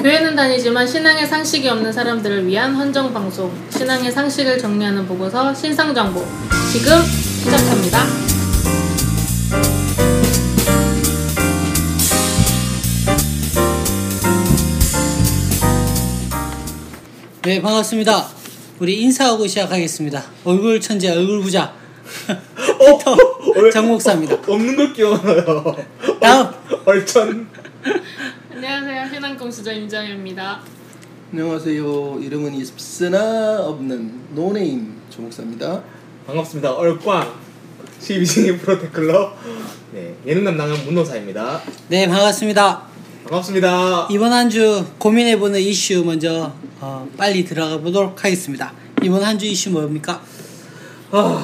교회는 다니지만 신앙의 상식이 없는 사람들을 위한 헌정 방송. 신앙의 상식을 정리하는 보고서 신상 정보. 지금 시작합니다. 네, 반갑습니다. 우리 인사하고 시작하겠습니다. 얼굴 천재, 얼굴 부자. 피터 정 목사입니다. 없는 걸 끼워넣어요. 다음. 얼천. 안녕하세요. 신앙 공수자 임정현입니다. 안녕하세요. 이름은 있으나 없는 no name 조목사입니다. 반갑습니다. 얼꽝. 12시 프로테클럽. 네, 예능 담당은 문노사입니다. 네, 반갑습니다. 반갑습니다. 이번 한 주 고민해보는 이슈 먼저 어, 빨리 들어가 보도록 하겠습니다. 이번 한 주 이슈 뭡니까? 아,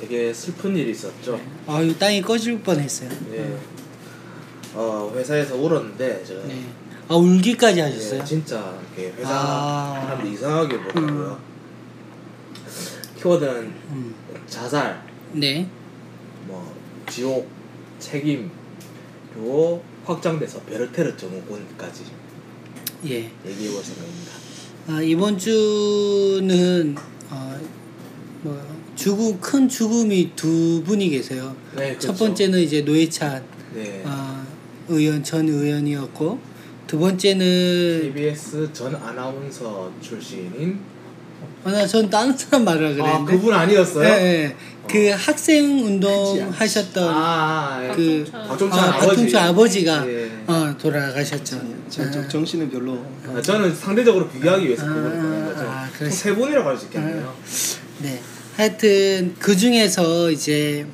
되게 슬픈 일이 있었죠. 아유, 땅이 꺼질 뻔했어요. 네. 어, 회사에서 울었는데 제가 네. 아, 울기까지 네, 하셨어요? 진짜 이렇게 회사 아. 사람들이 이상하게 보더라고요. 키워드는 음. 자살, 네. 뭐 지옥, 책임, 그리고 확장돼서 베르테르 증후군까지 예. 얘기해볼 생각입니다. 아, 이번 주는 어, 뭐 죽음 큰 죽음이 두 분이 계세요. 네, 첫 그렇죠. 번째는 이제 노회찬 네. 아, 의원 전 의원이었고 두 번째는 KBS 전 아나운서 출신인 아, 나전 다른 사람 말을 아 그랬는데 그분 아니었어요? 네, 네. 그 학생 운동 않지. 하셨던 아, 예. 그 박종찬 아, 아버지. 박종찬 아버지가 예. 어, 돌아가셨죠. 정, 정신은 별로 아, 저는 상대적으로 비교하기 위해서 아, 보낸 거죠. 아, 세 분이라고 할 수 있겠네요. 네. 하여튼 그 중에서 이제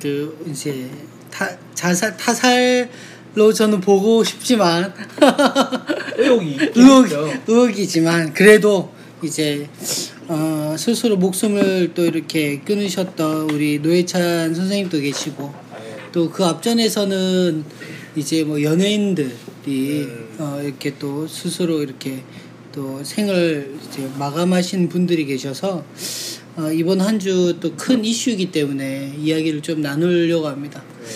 그 이제 타, 자살 타살 로 저는 보고 싶지만 의혹이 의혹. 의혹이지만 그래도 이제 어, 스스로 목숨을 또 이렇게 끊으셨던 우리 노회찬 선생님도 계시고 네. 또그 앞전에서는 이제 뭐 연예인들이 음. 어, 이렇게 또 스스로 이렇게 또 생을 이제 마감하신 분들이 계셔서 어, 이번 한 주 또 큰 이슈이기 때문에 이야기를 좀 나누려고 합니다. 네.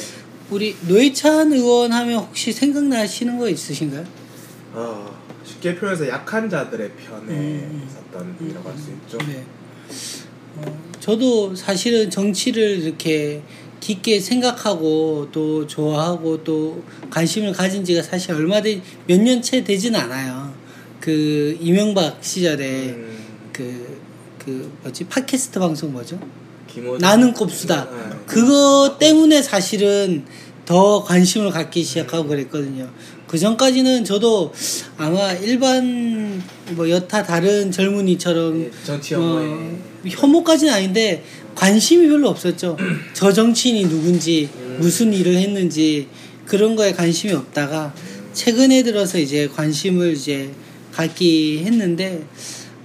우리 노회찬 의원 하면 혹시 생각나시는 거 있으신가요? 어, 쉽게 표현해서 약한 자들의 편에 음. 섰던 분이라고 할수 있죠. 네. 어, 저도 사실은 정치를 이렇게 깊게 생각하고 또 좋아하고 또 관심을 가진 지가 사실 얼마 된, 몇 년째 되진 않아요. 그 이명박 시절에 음, 그, 그 뭐지? 팟캐스트 방송 뭐죠? 나는 꼽수다. 네. 그거 때문에 사실은 더 관심을 갖기 시작하고 그랬거든요. 그 전까지는 저도 아마 일반 뭐 여타 다른 젊은이처럼 예, 정치 어, 혐오까지는 아닌데 관심이 별로 없었죠. 저 정치인이 누군지 음. 무슨 일을 했는지 그런 거에 관심이 없다가 최근에 들어서 이제 관심을 이제 갖기 했는데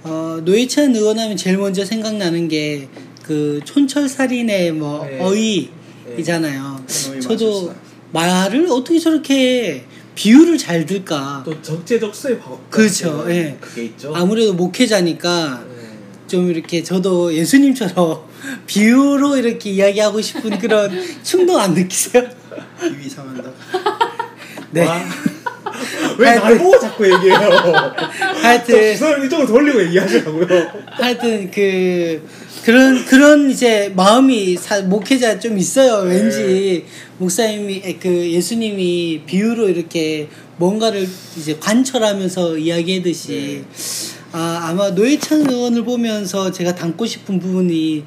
어, 노회찬 의원 하면 제일 먼저 생각나는 게 그 촌철살인의 뭐 네. 어이이잖아요. 어이 저도 맞았어요. 말을 어떻게 저렇게 비유를 잘 들까? 또 적재적소에 바- 그렇죠, 예. 그게 있죠. 아무래도 목회자니까 네. 좀 이렇게 저도 예수님처럼 비유로 이렇게 이야기하고 싶은 그런 충동 안 느끼세요? 입이 상한다. 네. 와. 왜날 보고 자꾸 얘기해요? 하여튼 주사를 이쪽으로 돌리고 얘기하시라고요. 하여튼 그 그런 그런 이제 마음이 사, 목회자 좀 있어요. 왠지 목사님이 에, 그 예수님이 비유로 이렇게 뭔가를 이제 관철하면서 이야기하듯이 아 아마 노회찬 의원을 보면서 제가 담고 싶은 부분이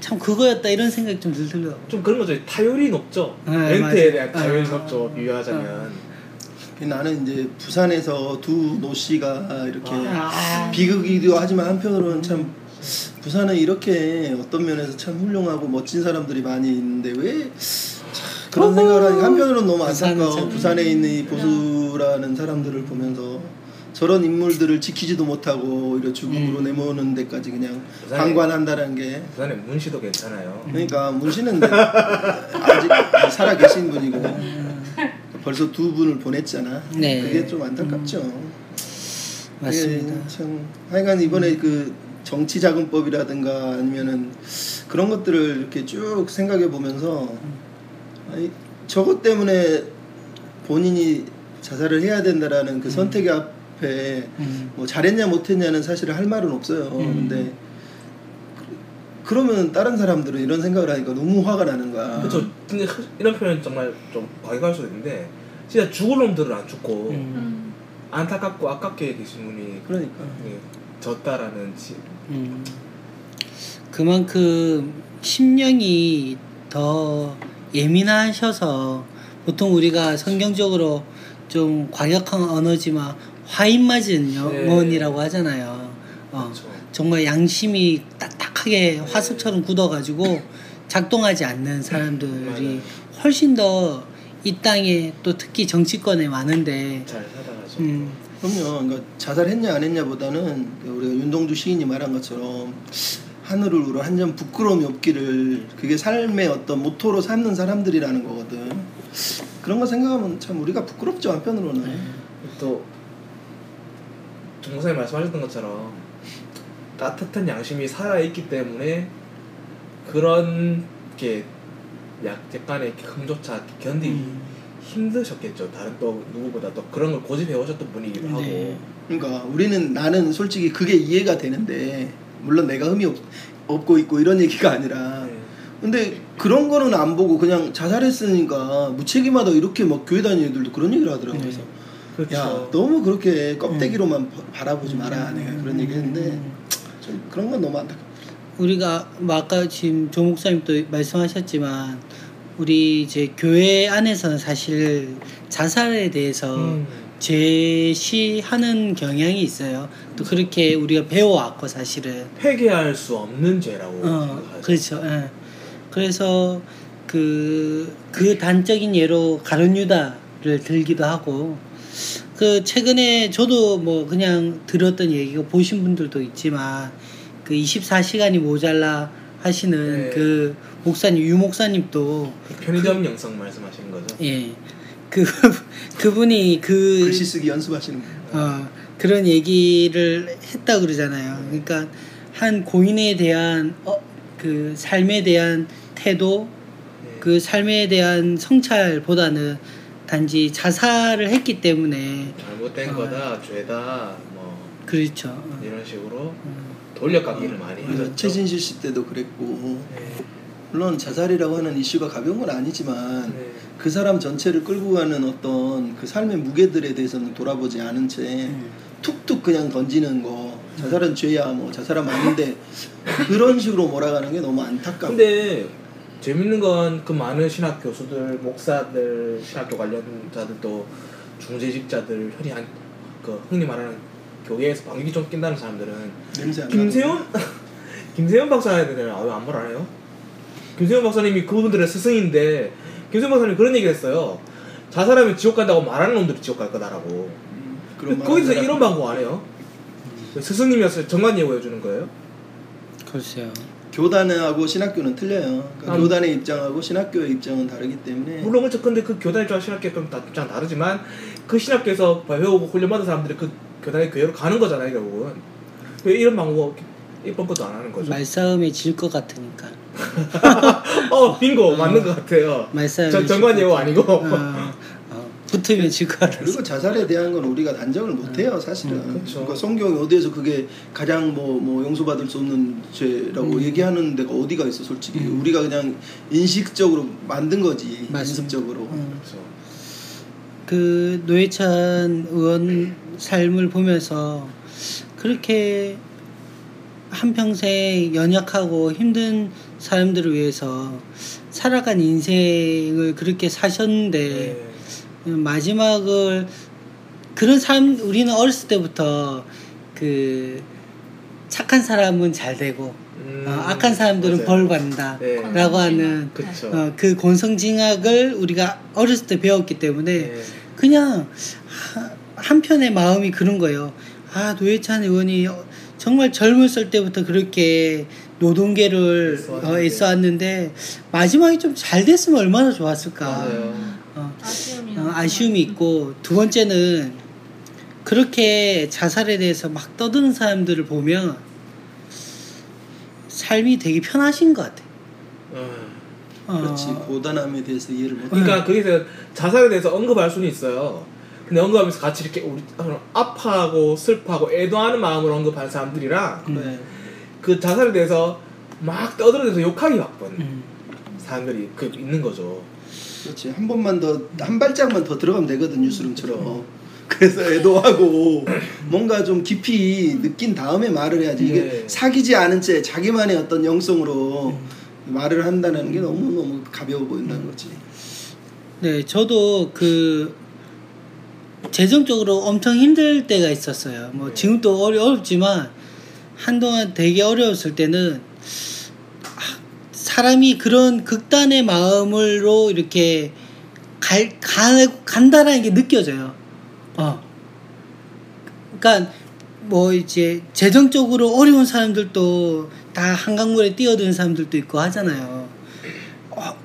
참 그거였다 이런 생각이 좀 들더라고요. 좀 그런 거죠. 타율이 높죠. 네, 멘트에 맞아요. 대한 타율이 아. 높죠. 비유하자면. 나는 이제 부산에서 두 노 씨가 이렇게 아. 비극이기도 하지만 한편으로는 참 부산은 이렇게 어떤 면에서 참 훌륭하고 멋진 사람들이 많이 있는데 왜참 그런 생각을 하니 한편으로는 너무 안타까워 참- 부산에 있는 이 보수라는 사람들을 보면서 저런 인물들을 지키지도 못하고 오히려 죽음으로 음. 내모는 데까지 그냥 부산에- 방관한다는 게 부산에 문씨도 괜찮아요. 그러니까 문씨는 아직 살아 계신 분이고 벌써 두 분을 보냈잖아. 네. 그게 좀 안타깝죠. 맞습니다. 그게 참 하여간 이번에 그 정치 자금법이라든가 아니면은 그런 것들을 이렇게 쭉 생각해 보면서 아니 저것 때문에 본인이 자살을 해야 된다라는 그 선택의 앞에 음. 뭐 잘했냐 못했냐는 사실 할 말은 없어요. 음. 근데 그- 그러면 다른 사람들은 이런 생각을 하니까 너무 화가 나는 거야. 그렇죠. 근데 흐- 이런 표현 정말 좀 과격할 수도 있는데 진짜 죽을 놈들은 안 죽고 음. 음. 안타깝고 아깝게 계신 분이 그러니까. 예, 졌다라는 지, 음. 그만큼 심령이 더 예민하셔서 보통 우리가 성경적으로 좀 과격한 언어지만 화인 맞은 영혼이라고 하잖아요. 어, 그렇죠. 정말 양심이 딱딱하게 화석처럼 굳어가지고 작동하지 않는 사람들이. 훨씬 더 이 땅에 또 특히 정치권에 많은데 잘 살아가죠. 음, 그럼요. 그러니까 자살했냐 안 했냐보다는 그 우리가 윤동주 시인이 말한 것처럼 하늘을 우러 한 점 부끄러움이 없기를 그게 삶의 어떤 모토로 삼는 사람들이라는 거거든. 그런 거 생각하면 참 우리가 부끄럽죠 한편으로는. 네. 또 정사님 말씀하셨던 것처럼 따뜻한 양심이 살아 있기 때문에 그런 게 약, 약간의 금조차 견디기 음. 힘드셨겠죠. 다른 또 누구보다 또 그런 걸 고집해 오셨던 분이기도 하고. 네. 그러니까 우리는 나는 솔직히 그게 이해가 되는데 물론 내가 흠이 없, 없고 있고 이런 얘기가 아니라 네. 근데 그런 거는 안 보고 그냥 자살했으니까 무책임하다 이렇게 막 교회 다니는 애들도 그런 얘기를 하더라고요. 그래서 그렇죠. 야 너무 그렇게 껍데기로만 바- 바라보지 마라 내가 그런 얘기 했는데 음. 좀 그런 건 너무 안타깝다. 우리가 뭐 아까 지금 조 목사님도 말씀하셨지만 우리 이제 교회 안에서는 사실 자살에 대해서 음. 제시하는 경향이 있어요. 또 그렇게 우리가 배워왔고 사실은 회개할 수 없는 죄라고 어. 그렇죠. 예. 그래서 그, 그 단적인 예로 가룟 유다를 들기도 하고 그 최근에 저도 뭐 그냥 들었던 얘기고 보신 분들도 있지만 그 24시간이 모자라 하시는 네. 그 목사님 유 목사님도 편의점 영상 말씀하시는 거죠? 예. 그 그분이 그 글씨 쓰기 연습하시는 거. 어, 그런 얘기를 했다 그러잖아요. 그러니까 한 고인에 대한 어, 그 삶에 대한 태도, 네. 그 삶에 대한 성찰보다는 단지 자살을 했기 때문에 잘못된 어. 거다, 죄다, 뭐 그렇죠. 어, 이런 식으로 음, 돌려깎기를 많이 하셨죠. 최진실 씨 때도 그랬고 네. 물론 자살이라고 하는 이슈가 가벼운 건 아니지만 네. 그 사람 전체를 끌고 가는 어떤 그 삶의 무게들에 대해서는 돌아보지 않은 채 음. 툭툭 그냥 던지는 거 자살은 죄야 뭐 자살은 아닌데 그런 식으로 몰아가는 게 너무 안타깝고 근데 재밌는 건 그 많은 신학 교수들, 목사들, 신학교 관련자들도 중재직자들 흔히 한, 그 흔히 말하는 교회에서 방귀 좀 낀다는 사람들은 냄새 안 김세훈 김세훈 박사님은 왜안 말안 해요? 김세훈 박사님이 그분들의 스승인데 김세훈 박사님 그런 얘기를 했어요. 자살하면 지옥 간다고 말하는 놈들이 지옥 갈 거다라고. 음, 거기서 이런. 방법 안 해요? 스승님이었어요. 정관 예고해 주는 거예요? 글쎄요. 교단하고 신학교는 틀려요. 그러니까 아, 교단의 입장하고 신학교의 입장은 다르기 때문에 물론 그렇죠. 근데 그 교단 입장 신학교 좀 다- 입장 다르지만 그 신학교에서 배우고 훈련받은 사람들이 그 교단의 교회로 가는 거잖아요 결국은. 왜 이런 방법 이번 것도 안 하는 거죠? 말싸움에 질것 같으니까. 어 빙고 맞는 것 같아요. 예고 같- 아니고. 어, 어, 붙으면 질것 같아서. 그리고 자살에 대한 건 우리가 단정을 못해요 사실은. 음, 그렇죠. 그러니까 성경이 어디에서 그게 가장 뭐, 뭐 용서받을 수 없는 죄라고 음. 얘기하는 데가 어디가 있어 솔직히 음. 우리가 그냥 인식적으로 만든 거지 맞습니다. 인식적으로. 음. 그렇죠. 그 노회찬 의원 삶을 보면서 그렇게 한평생 연약하고 힘든 사람들을 위해서 살아간 인생을 그렇게 사셨는데 네. 마지막을 그런 사람 우리는 어렸을 때부터 그 착한 사람은 잘 되고 음, 어, 악한 사람들은 맞아요. 벌 받는다 네. 라고 하는. 어, 그 권성징악을 우리가 어렸을 때 배웠기 때문에 네. 그냥 하- 한편의 마음이 그런 거예요. 아 노회찬 의원이 어, 정말 젊었을 때부터 그렇게 노동계를 애써왔는데. 어, 애써왔는데 마지막에 좀 잘 됐으면 얼마나 좋았을까. 맞아요. 어, 아쉬움이 어, 아쉬움이 있고 두 번째는 그렇게 자살에 대해서 막 떠드는 사람들을 보면 삶이 되게 편하신 것 같아. 어. 어, 그렇지 고단함에 대해서 이해를 못. 그러니까 거기서 자살에 대해서 언급할 수는 있어요. 근데 언급하면서 같이 이렇게 우리 아파하고 슬퍼하고 애도하는 마음으로 언급하는 사람들이랑 네. 그 자살에 대해서 막 떠들어대서 욕하기 바쁜 음. 사람들이 그 있는 거죠. 그렇지 한 번만 더 한 발짝만 더 들어가면 되거든 뉴스룸처럼 그래서 애도하고 뭔가 좀 깊이 느낀 다음에 말을 해야지 이게 네. 사귀지 않은 채 자기만의 어떤 영성으로 말을 한다는 게 너무 너무 가벼워 보인다는 거지. 네, 저도 그 재정적으로 엄청 힘들 때가 있었어요. 뭐 지금도 어려, 어렵지만 한동안 되게 어려웠을 때는 아, 사람이 그런 극단의 마음으로 이렇게 갈, 가, 간다라는 게 느껴져요. 어. 그러니까 뭐 이제 재정적으로 어려운 사람들도 다 한강물에 뛰어드는 사람들도 있고 하잖아요. 어,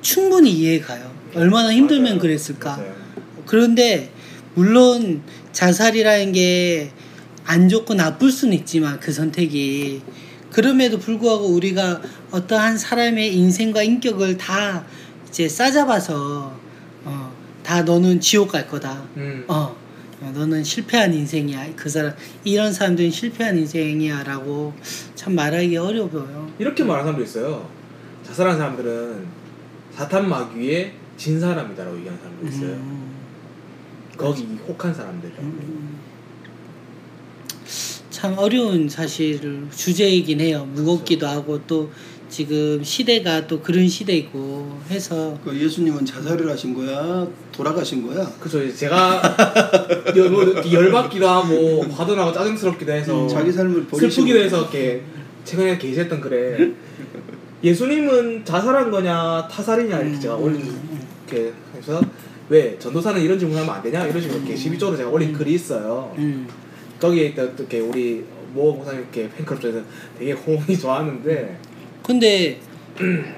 충분히 이해가요. 얼마나 힘들면 맞아요. 그랬을까. 맞아요. 그런데 물론 자살이라는 게 안 좋고 나쁠 수는 있지만 그 선택이 그럼에도 불구하고 우리가 어떠한 사람의 인생과 인격을 다 이제 싸잡아서 어, 다 너는 지옥 갈 거다. 음. 어, 너는 실패한 인생이야. 그 사람 이런 사람들은 실패한 인생이야라고 참 말하기 어려워요. 이렇게 말하는 사람도 있어요. 자살한 사람들은 사탄 마귀에 진 사람이다라고 얘기하는 사람도 있어요. 음, 거기 혹한 사람들. 참 어려운 사실 주제이긴 해요. 무겁기도 하고 또 지금 시대가 또 그런 시대이고 해서 그 예수님은 자살을 하신 거야? 돌아가신 거야? 그죠. 제가 열, 뭐 열받기도 하고 화도 나고 짜증스럽기도 해서 음, 자기 삶을 슬프기도 해서 이렇게 최근에 게시했던 글에 예수님은 자살한 거냐 타살이냐 이렇게 제가 올린 이렇게 해서 왜 전도사는 이런 질문하면 안 되냐 이런 식으로 이렇게 12조로 제가 올린 글이 있어요. 음, 거기에 또 이렇게 우리 모 목사님 이렇게 팬클럽 쪽에서 되게 호응이 좋았는데 근데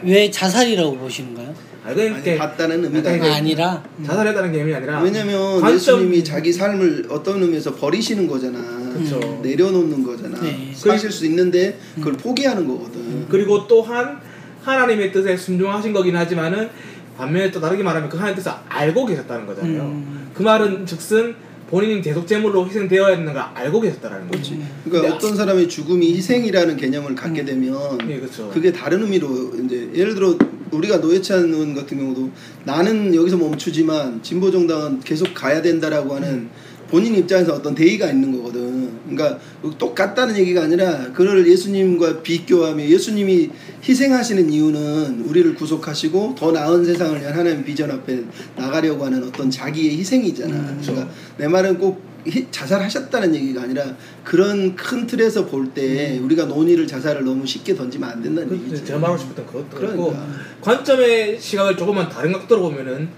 왜 자살이라고 보시는가요? 아 이건 아니, 봤다는 의미가 아니, 아, 아니라 자살했다는 개념이 아니라 왜냐면 관점- 예수님이 자기 삶을 어떤 의미에서 버리시는 거잖아. 그쵸. 내려놓는 거잖아. 네. 사실 수 있는데 그걸 포기하는 거거든. 그리고 또한 하나님의 뜻에 순종하신 거긴 하지만은 반면에 또 다르게 말하면 그 하나님의 뜻을 알고 계셨다는 거잖아요. 음. 그 말은 즉슨 본인이 대속 제물로 희생되어야 되는 걸 알고 계셨다라는 거지. 그러니까 근데 어떤 사람의 죽음이 희생이라는 개념을 갖게 되면 예, 그렇죠. 그게 다른 의미로 이제 예를 들어 우리가 노예찬 의원 같은 경우도 나는 여기서 멈추지만 진보 정당은 계속 가야 된다라고 하는 본인 입장에서 어떤 대의가 있는 거거든. 그러니까 똑같다는 얘기가 아니라 그를 예수님과 비교하며 예수님이 희생하시는 이유는 우리를 구속하시고 더 나은 세상을 위한 하나님 비전 앞에 나가려고 하는 어떤 자기의 희생이잖아. 그러니까 내 말은 꼭 희- 자살하셨다는 얘기가 아니라 그런 큰 틀에서 볼 때 우리가 논의를 자살을 너무 쉽게 던지면 안 된다는 그, 얘기지. 제가 말하고 싶었던 그것도 그렇고 그러니까. 관점의 시각을 조금만 다른 각도로 보면은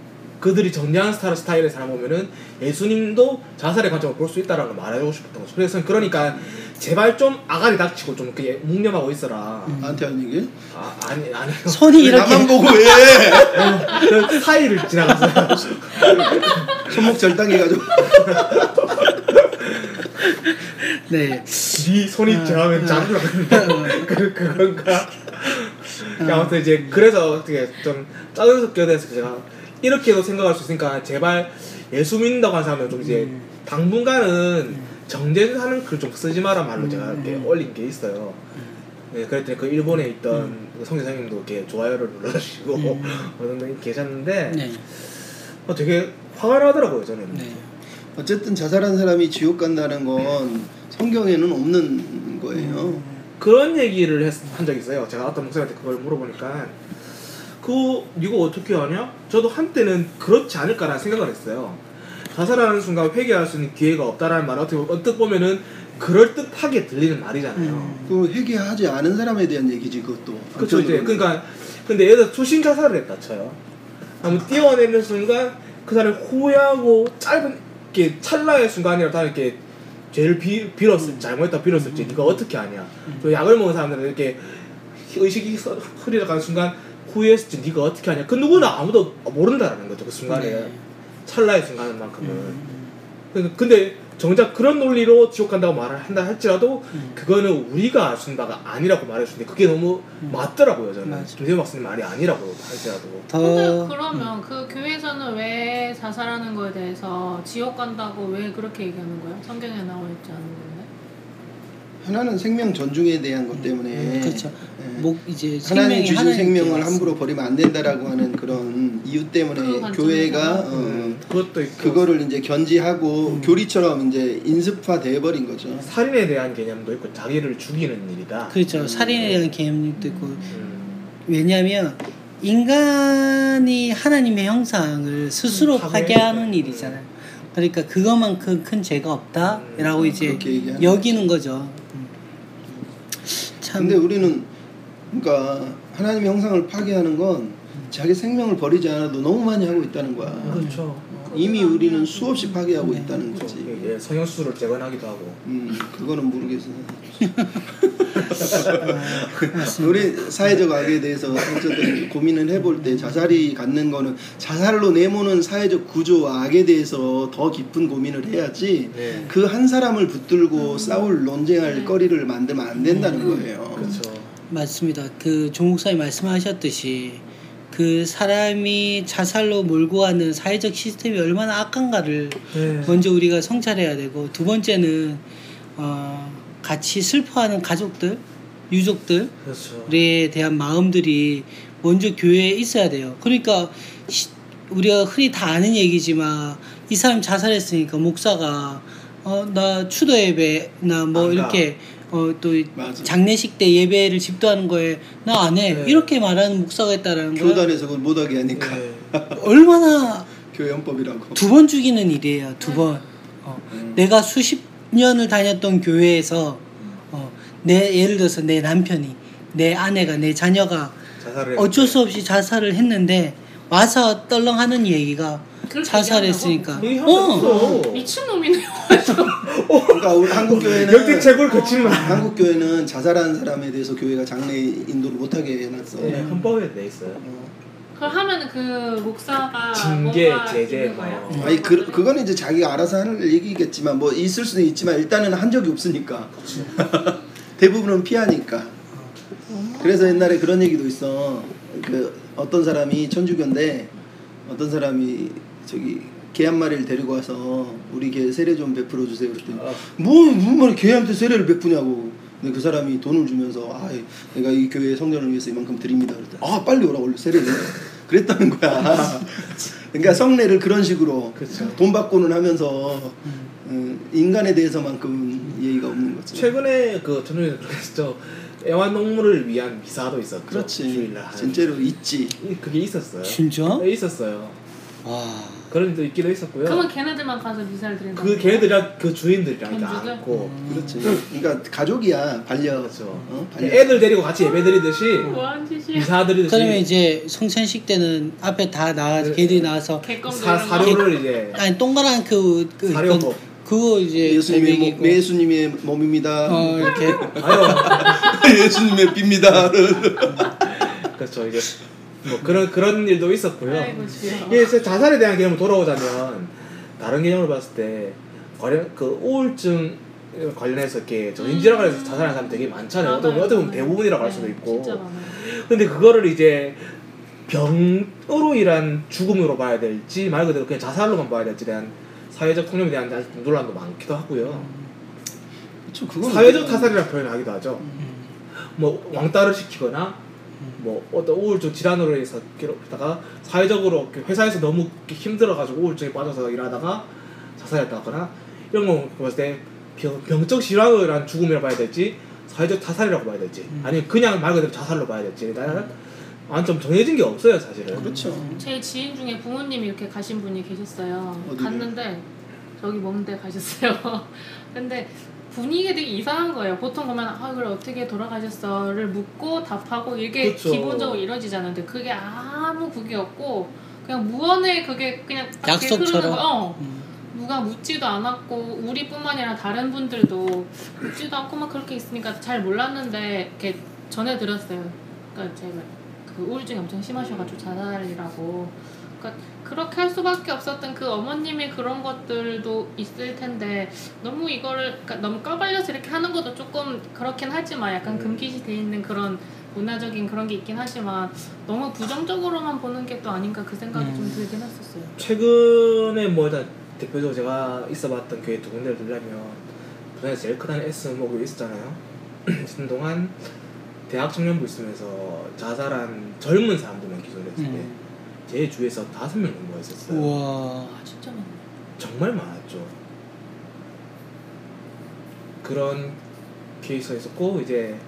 그들이 정리한 스타일, 스타일의 사람 보면은 예수님도 자살의 관점을 볼 수 있다라는 걸 말해주고 싶었던 거죠. 그래서 그러니까 제발 좀 아가리 닥치고 좀 이렇게 묵념하고 있어라. 나한테 한 얘기? 아 아니 아니요. 손이 왜 이렇게 나만 보고 왜? 그 사이를 지나갔어요. 손목 절단해가지고 네. 네 손이 지나면 장르 그 그건가? 아무튼 이제 그래서 어떻게 좀 짜증스럽게 돼서 제가 이렇게도 생각할 수 있으니까 제발 예수 믿는다고 하는 사람은 좀 이제 당분간은 정제하는 글 좀 쓰지 마라 말로 제가 이렇게 올린 게 있어요. 네, 그랬더니 그 일본에 있던 그 성교사님도 이렇게 좋아요를 눌러주시고 어떤 분이 계셨는데 네. 어, 되게 화가 나더라고요 저는. 네. 어쨌든 자살한 사람이 지옥 간다는 건 성경에는 없는 거예요. 그런 얘기를 했, 한 적이 있어요. 제가 어떤 목사님한테 그걸 물어보니까 그 이거 어떻게 하냐? 저도 한때는 그렇지 않을까라는 생각을 했어요. 자살하는 순간 회개할 수 있는 기회가 없다라는 말 어떻게 어떻게 보면은 그럴 듯하게 들리는 말이잖아요. 그 회개하지 않은 사람에 대한 얘기지 그것도. 그렇죠 이제. 그러니까 근데 예를 들어 초신 자살을 했다 쳐요. 한번 뛰어내는 순간 그 사람이 후회하고 짧은 게 찰나의 순간이라도 다 이렇게 죄를 비, 빌었을 잘못했다 빌었을지 네가 어떻게 아냐? 또 약을 먹은 사람들은 이렇게 의식이 서- 흐려가는 순간 후회했을지 네가 어떻게 하냐? 그 누구나 아무도 모른다라는 거죠 그 순간에 네. 찰나의 순간만큼은. 그러니까 근데 정작 그런 논리로 지옥 간다고 말을 한다 할지라도 음. 그거는 우리가 알 수 있는 바가 아니라고 말해주는데 그게 너무 맞더라고요 저는 음. 김세호 박사님 말이 아니라고 할지라도 근데 더 그러면 그 교회에서는 왜 자살하는 거에 대해서 지옥 간다고 왜 그렇게 얘기하는 거예요? 성경에 나와 있지 않은 건데. 하나는 생명 존중에 대한 것 때문에 그렇죠. 예. 목 이제 하나님 주신 하나님께 생명을. 함부로 버리면 안 된다라고 하는 그런 이유 그 때문에. 교회가 어, 음, 그것도 있고 그거를 이제 견지하고 음. 교리처럼 이제 인습화 돼 버린 거죠. 살인에 대한 개념도 있고 자기를 죽이는 일이다 그렇죠. 살인에 대한 개념도 있고 음, 왜냐하면 인간이 하나님의 형상을 스스로 음, 파괴. 파괴하는 일이잖아요. 그러니까 그것만큼 큰 죄가 없다라고 음, 이제 여기는 거죠. 음. 참 근데 우리는 그러니까 하나님의 형상을 파괴하는 건 자기 생명을 버리지 않아도 너무 많이 하고 있다는 거야. 그렇죠 이미 우리는 수없이 파괴하고 있다는 그렇죠. 거지. 예, 성형수술을 재건하기도 하고 음, 그거는 모르겠어. 아. 우리 사회적 악에 대해서 어쨌든 고민을 해볼 때 자살이 갖는 거는 자살로 내모는 사회적 구조와 악에 대해서 더 깊은 고민을 해야지 네. 그한 사람을 붙들고 싸울 논쟁할 네. 거리를 만들면 안 된다는 거예요. 그렇죠 맞습니다. 그 조목사님 말씀하셨듯이 그 사람이 자살로 몰고 가는 사회적 시스템이 얼마나 악한가를 네. 먼저 우리가 성찰해야 되고 두 번째는 어, 같이 슬퍼하는 가족들, 유족들에 그렇죠 대한 마음들이 먼저 교회에 있어야 돼요. 그러니까 시- 우리가 흔히 다 아는 얘기지만 이 사람 자살했으니까 목사가 어 나 추도 예배나 뭐 안 가. 이렇게 어 또. 장례식 때 예배를 집도하는 거에 나 안해 네. 이렇게 말하는 목사가 있다라는 거야 교단에서 그걸 못하게 하니까 네. 얼마나 교연법이라고. 두 번 죽이는 일이에요. 두 번. 어, 음. 내가 수십 년을 다녔던 교회에서 어, 내 예를 들어서 내 남편이 내 아내가 내 자녀가 어쩔 수 없이 자살을 했는데 와서 떨렁하는 얘기가 자살했으니까. 이 어. 어. 미친 놈이네요. 그러니까 우리 한국 교회는 역대 최고를 거친 말. 한국 교회는 자살한 사람에 대해서 교회가 장례 인도를 못하게 해놨어. 네, 헌법에 돼 있어요. 어. 그걸 하면은 그 목사가 징계, 제재, 있는 거예요? 뭐. 아니 그 그거는 이제 자기가 알아서 하는 얘기겠지만 뭐 있을 수는 있지만 일단은 한 적이 없으니까 대부분은 피하니까. 그래서 옛날에 그런 얘기도 있어. 그 어떤 사람이 천주교인데 어떤 사람이 저기 개 한 마리를 데리고 와서 우리 개 세례 좀 베풀어 주세요 그랬더니 아. 뭐 무슨 개한테 세례를 베푸냐고. 근데 그 사람이 돈을 주면서 아 내가 이 교회 성전을 위해서 이만큼 드립니다. 그랬더니 아 빨리 오라 원래 세례를. 그랬다는 거야. 그러니까 성례를 그런 식으로 그쵸. 돈 받고는 하면서 어, 인간에 대해서만큼 예의가 없는 거지. 최근에 그 저는 그랬죠. 애완동물을 위한 미사도 있었죠. 그렇지. 주일날. 진짜로 있지. 이- 그게 있었어요. 진짜? 네, 있었어요. 와. 그런 일도 있기도 했었고요. 그러면 걔네들만 가서 미사를 드린다. 그 걔네들이랑 그 주인들이랑 이제 견주들? 않고 그렇지. 그러니까 가족이야 반려. 그렇죠. 어? 반려. 애들 데리고 같이 예배 드리듯이 뭐하는 짓이야? 미사 드리듯이 그러면 이제 성찬식 때는 앞에 다 나와 네. 걔들이 나와서 개껌 사, 사료를 이제 아니 동그란 그, 그 사료법. 그건- 그거 이제 예수님의. 몸, 예수님의 몸입니다. 어 이렇게 아유 예수님의 빕니다. 그렇죠 이제 뭐 그런 그런 일도 있었고요. 이제 자살에 대한 개념으로 돌아오자면 다른 개념으로 봤을 때 관련 그 우울증 관련해서 이렇게 정신질환 관련해서 자살하는 사람 되게 많잖아요. 어떻게 보면, 어떻게 보면 대부분이라고 할 수도 네, 있고. 진짜 많아요. 근데 그거를 이제 병으로 인한 죽음으로 봐야 될지 말 그대로 그냥 자살로만 봐야 될지 대한 사회적 통념에 대한 아직 논란도 많기도 하고요. 그건 사회적 타살이라는 표현을 하기도 하죠. 음. 뭐 왕따를 시키거나 뭐 어떤 우울증 질환으로 해서 이러다가 사회적으로 이렇게 회사에서 너무 힘들어가지고 우울증에 빠져서 일하다가 자살했다거나 이런 거 봤을 때 병, 병적 질환으로 인한 죽음이라 봐야 될지 사회적 타살이라고 봐야 될지 음. 아니면 그냥 말 그대로 자살로 봐야 될지 나는 완전 정해진 게 없어요 사실은 그렇죠. 제 지인 중에 부모님이 이렇게 가신 분이 계셨어요. 어디를? 갔는데 저기 먼데 가셨어요. 근데 분위기가 되게 이상한 거예요. 보통 보면 아 그래 어떻게 돌아가셨어를 묻고 답하고 이게 그쵸. 기본적으로 이루어지잖아요. 근데 그게 아무 그게 없고 그냥 무언의 그게 그냥 딱 약속처럼? 어. 음. 누가 묻지도 않았고 우리뿐만 아니라 다른 분들도 묻지도 않고 막 그렇게 있으니까 잘 몰랐는데 이렇게 전해 들었어요. 그러니까 제가 그 우울증이 엄청 심하셔가지고 자살이라고 그러니까 그렇게 할 수밖에 없었던 그 어머님의 그런 것들도 있을 텐데 너무 이거를 그러니까 너무 까발려서 이렇게 하는 것도 조금 그렇긴 하지만 약간 음. 금기시 돼 있는 그런 문화적인 그런 게 있긴 하지만 너무 부정적으로만 보는 게 또 아닌가 그 생각이 음. 좀 들긴 했었어요. 최근에 뭐 일단 대표적으로 제가 있어봤던 교회 두 군데를 들려면 부산에서 제일 크다는 S목이 있었잖아요. 있는 동안 대학 청년부 있으면서 자살한 젊은 사람들만 기소를 했을 때 음. 제 주위에서 다섯 명 있었어요. 우와. 아 진짜 많네. 정말 많았죠. 그런 케이스가 있었고 이제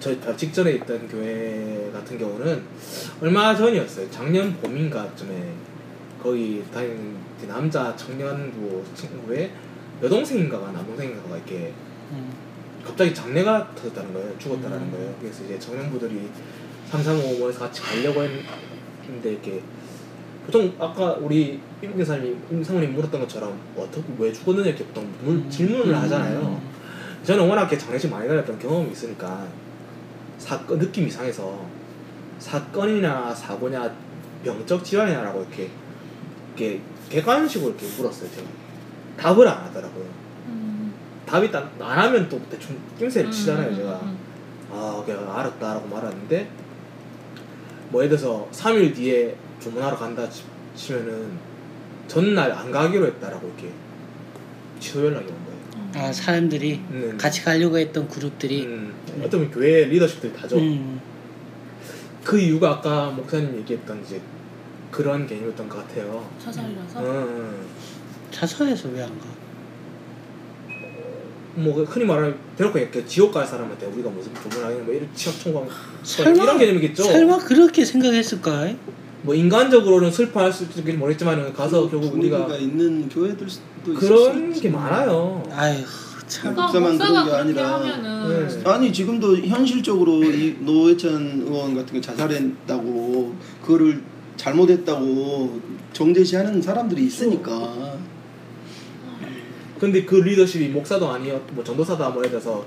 저 직전에 있던 교회 같은 경우는 얼마 전이었어요. 작년 봄인가쯤에 거기 다니는 그 남자 청년부 친구의 여동생인가가 남동생인가가 이렇게 음. 갑자기 장례가 터졌다는 거예요. 죽었다라는 음. 거예요. 그래서 이제 청년부들이 335에서 같이 가려고 했 는데 이렇게 보통 아까 우리 임 기사님이 임상훈님 물었던 것처럼 어떻게 왜 죽었느냐 이렇게 보통 물, 음. 질문을 하잖아요. 음. 저는 워낙 이렇게 장례식 많이 다녔던 경험이 있으니까 사건 느낌 이상해서 사건이냐 사고냐 병적 질환이냐라고 이렇게 이렇게 객관식으로 이렇게 물었어요. 제가 답을 안 하더라고요. 음. 답이 딱 안 하면 또 대충 낌새를 치잖아요. 음, 제가 음, 아 그냥 알았다라고 말하는데 뭐 예를 들어서 3일 뒤에 주문하러 간다 치- 치면은 전날 안 가기로 했다라고 이렇게 취소 연락이 온 거예요. 음. 아 사람들이 음. 같이 가려고 했던 그룹들이 음, 어떤 보면 교회 리더십들이 다죠. 음. 그 이유가 아까 목사님 얘기했던 이제 그런 개념이었던 것 같아요. 자살이라서. 음, 자살해서 왜 안 가? 뭐 흔히 말하는 대놓고 이렇게 지옥 갈 사람한테 우리가 무슨 조문하겠냐 뭐 이런 취업 청구하면 설마 이런 개념이겠죠. 설마 그렇게 생각했을까? 뭐 인간적으로는 슬퍼할 수 있을지 모르겠지만 가서 결국 분위기가 우리가 있는 교회들도 있을 그런 수 게. 많아요. 아휴 참. 목사만 그런 게 아니라 하면은 네. 아니 지금도 현실적으로 이 노회찬 의원 같은 게 자살했다고 그거를 잘못했다고 정제시하는 사람들이 있으니까 근데 그 리더십이 목사도 아니었 뭐 전도사다 뭐 예를 들어서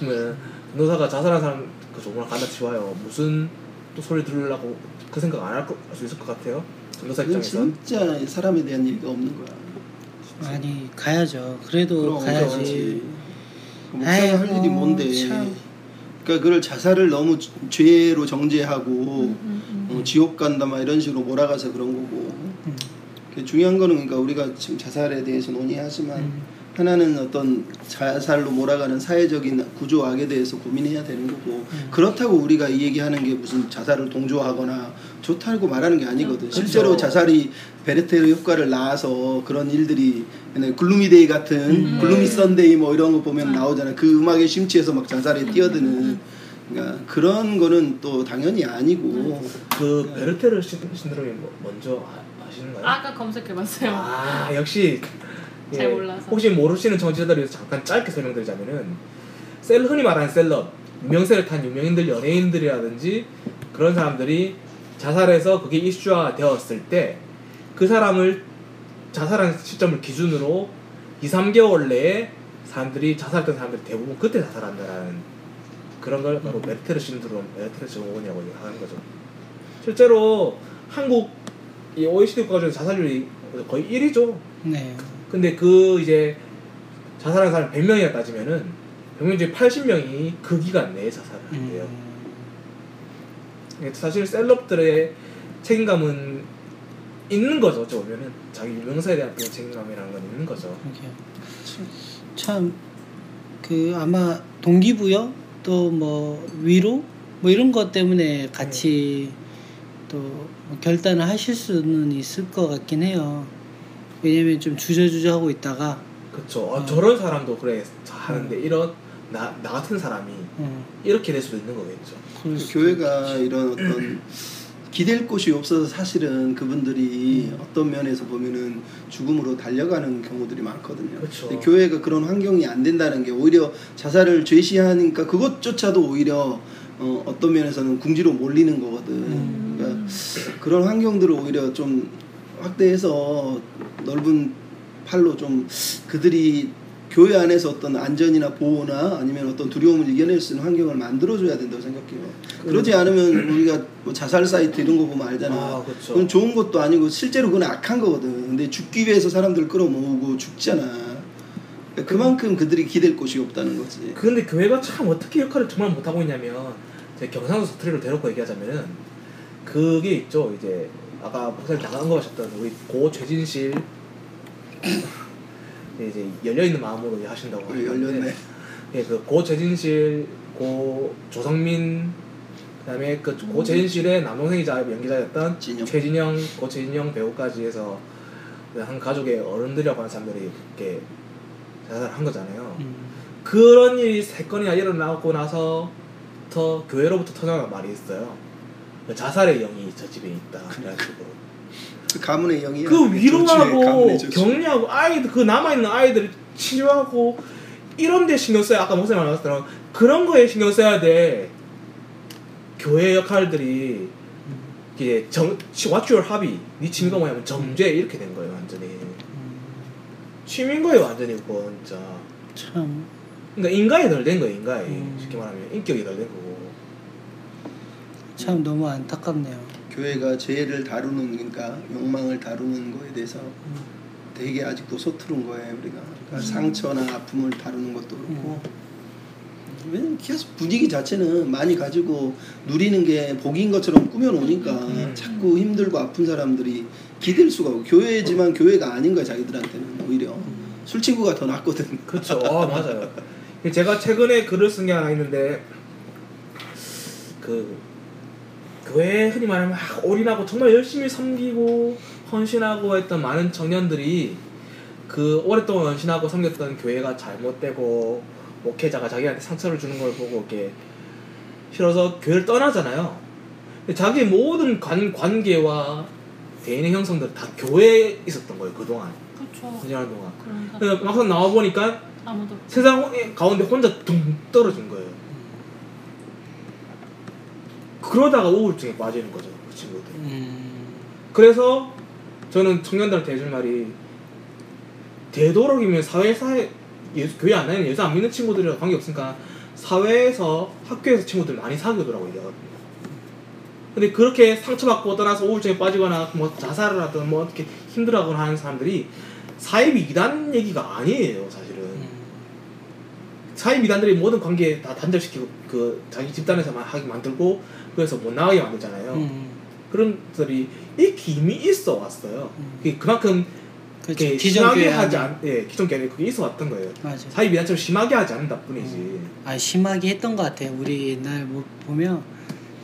그러면 전도사가 자살한 사람 그 조문을 간다 치와요. 무슨 또 소리 들으려고 그 생각 안 할 수 있을 것 같아요. 전도사 입장에서. 진짜 사람에 대한 얘기가 없는 거야. 아니 가야죠. 그래도 그럼 가야지. 그 목사가 할 일이 뭔데? 참. 그러니까 그걸 자살을 너무 주- 죄로 정죄하고 음, 음, 음. 어, 지옥 간다 막 이런 식으로 몰아가서 그런 거고. 음. 그 중요한 거는 그러니까 우리가 지금 자살에 대해서 논의하지만 음. 하나는 어떤 자살로 몰아가는 사회적인 구조악에 대해서 고민해야 되는 거고 음. 그렇다고 우리가 이 얘기하는 게 무슨 자살을 동조하거나 좋다고 말하는 게 아니거든. 그렇죠. 실제로 자살이 베르테르 효과를 낳아서 그런 일들이 그냥 Gloomy Day 같은 음. Gloomy Sunday 뭐 이런 거 보면 음. 나오잖아. 그 음악에 심취해서 막 자살에 뛰어드는 음. 그러니까 그런 거는 또 당연히 아니고 그 베르테르 신- 신드롬이 뭐- 먼저 아, 아시는가요? 아까 검색해봤어요. 아 역시 예, 잘 몰라서. 혹시 모르시는 청취자들을 위해서 잠깐 짧게 설명드리자면은 셀 흔히 말하는 셀럽 유명세를 탄 유명인들 연예인들이라든지 그런 사람들이 자살해서 그게 이슈화 되었을 때 그 사람을 자살한 시점을 기준으로 2, 3개월 내에 사람들이 자살했던 사람들이 대부분 그때 자살한다라는 그런 걸 바로 메르테르 신드롬, 메르테르 증후군이라고 하는 거죠. 실제로 한국 이 OECD 국가 중에 자살률이 거의 1위죠. 네. 근데 그 이제 자살한 사람 100명이나 따지면은 100명 중에 80명이 그 기간 내에 자살을 한대요. 음. 사실 셀럽들의 책임감은 있는 거죠. 어찌 보면은 자기 유명사에 대한 책임감이라는 건 있는 거죠. 참, 그 아마 동기부여 또 뭐 위로 뭐 이런 것 때문에 같이 또뭐 결단을 하실 수는 있을 것 같긴 해요. 왜냐면 좀 주저주저 하고 있다가 그렇죠. 어, 음. 저런 사람도 그래 하는데 이런 나, 나 같은 사람이 음, 이렇게 될 수도 있는 거겠죠. 그 교회가 이런 어떤 기댈 곳이 없어서 사실은 그분들이 어떤 면에서 보면은 죽음으로 달려가는 경우들이 많거든요. 그쵸. 근데 교회가 그런 환경이 안 된다는 게 오히려 자살을 죄시하니까 그것조차도 오히려 어, 어떤 면에서는 궁지로 몰리는 거거든. 음. 그러니까 그런 환경들을 오히려 좀 확대해서 넓은 팔로 좀 그들이 교회 안에서 어떤 안전이나 보호나 아니면 어떤 두려움을 이겨낼 수 있는 환경을 만들어줘야 된다고 생각해요. 그러지 않으면 우리가 뭐 자살 사이트 이런 거 보면 알잖아. 아, 그렇죠. 그건 좋은 것도 아니고 실제로 그건 악한 거거든. 근데 죽기 위해서 사람들 끌어모으고 죽잖아. 그러니까 그만큼 그들이 기댈 곳이 없다는 거지. 근데 교회가 참 어떻게 역할을 정말 못하고 있냐면 제 경상도 사투리를 대놓고 얘기하자면은 그게 있죠 이제 아까 목사님 나간 거 하셨던 우리 고 최진실 이제 열려 있는 마음으로 이제 하신다고 열렸네. 예, 그고 최진실 고 조성민 그다음에 그고 최진실의 남동생이자 연기자였던 진영. 최진영 고 최진영 배우까지 해서 그한 가족의 어른들이라고 하는 사람들이 이렇게 자살을 한 거잖아요. 음. 그런 일이 세 건이나 일어나고 나서부터 교회로부터 터져나간 말이 있어요. 그 자살의 영이 저 집에 있다. 식으로. 그 가문의 영이야. 그 위로하고. 격려하고 아이들 그 남아 있는 아이들 치료하고 이런 데 신경 써야 아까 목사님 말씀처럼 그런 거에 신경 써야 돼. 교회 역할들이 이게 정 What's your hobby? 네 취미가 뭐냐면 정죄 이렇게 된 거예요 완전히. 취미인 거예요 완전히 그거 진짜. 참 그러니까 인간이 덜 된 거예요 인간이 음. 쉽게 말하면 인격이 덜 된 거고. 참 너무 안타깝네요. 교회가 죄를 다루는 그러니까 욕망을 다루는 거에 대해서 되게 아직도 서투른 거예요 우리가 그러니까 상처나 아픔을 다루는 것도 그렇고 왜냐면 계속 분위기 자체는 많이 가지고 누리는 게 복인 것처럼 꾸며놓으니까 음. 자꾸 힘들고 아픈 사람들이 기댈 수가 없고 교회지만 교회가 아닌 거야 자기들한테는 오히려 술 친구가 더 낫거든 그렇죠. 아 맞아요. 제가 최근에 글을 쓴 게 하나 있는데 그 교회에 흔히 말하면 막 올인하고 정말 열심히 섬기고 헌신하고 했던 많은 청년들이 그 오랫동안 헌신하고 섬겼던 교회가 잘못되고 목회자가 자기한테 상처를 주는 걸 보고 이렇게 싫어서 교회를 떠나잖아요. 근데 자기 모든 관, 관계와 대인의 형성들 다 교회에 있었던 거예요 그동안 그렇죠. 2년 동안. 그런 사람 그래서 막상 나와 보니까 세상 가운데 혼자 둥 떨어진 거예요. 그러다가 우울증에 빠지는 거죠, 그 친구들. 음. 그래서 저는 청년들한테 해줄 말이 되도록이면 사회사에 예수, 교회 안 다니는 예수 안 믿는 친구들이랑 관계 없으니까 사회에서 학교에서 친구들 많이 사귀더라고 얘기하거든요. 근데 그렇게 상처받고 떠나서 우울증에 빠지거나 뭐 자살을 하든 뭐 어떻게 힘들어하거나 하는 사람들이 사입이 이단 얘기가 아니에요, 사실은. 음. 사회 미단들이 모든 관계 다 단절시키고 그 자기 집단에서만 하게 만들고 그래서 못 나가게 만들잖아요. 음. 그런 것들이 이렇게 이미 있어 왔어요. 그게 그만큼 그렇죠. 심하게 하지. 않, 예, 기존 교회에 그게 있어 왔던 거예요. 맞아. 사회 미단처럼 심하게 하지 않는다 뿐이지. 아 심하게 했던 것 같아요. 우리 옛날 뭐 보면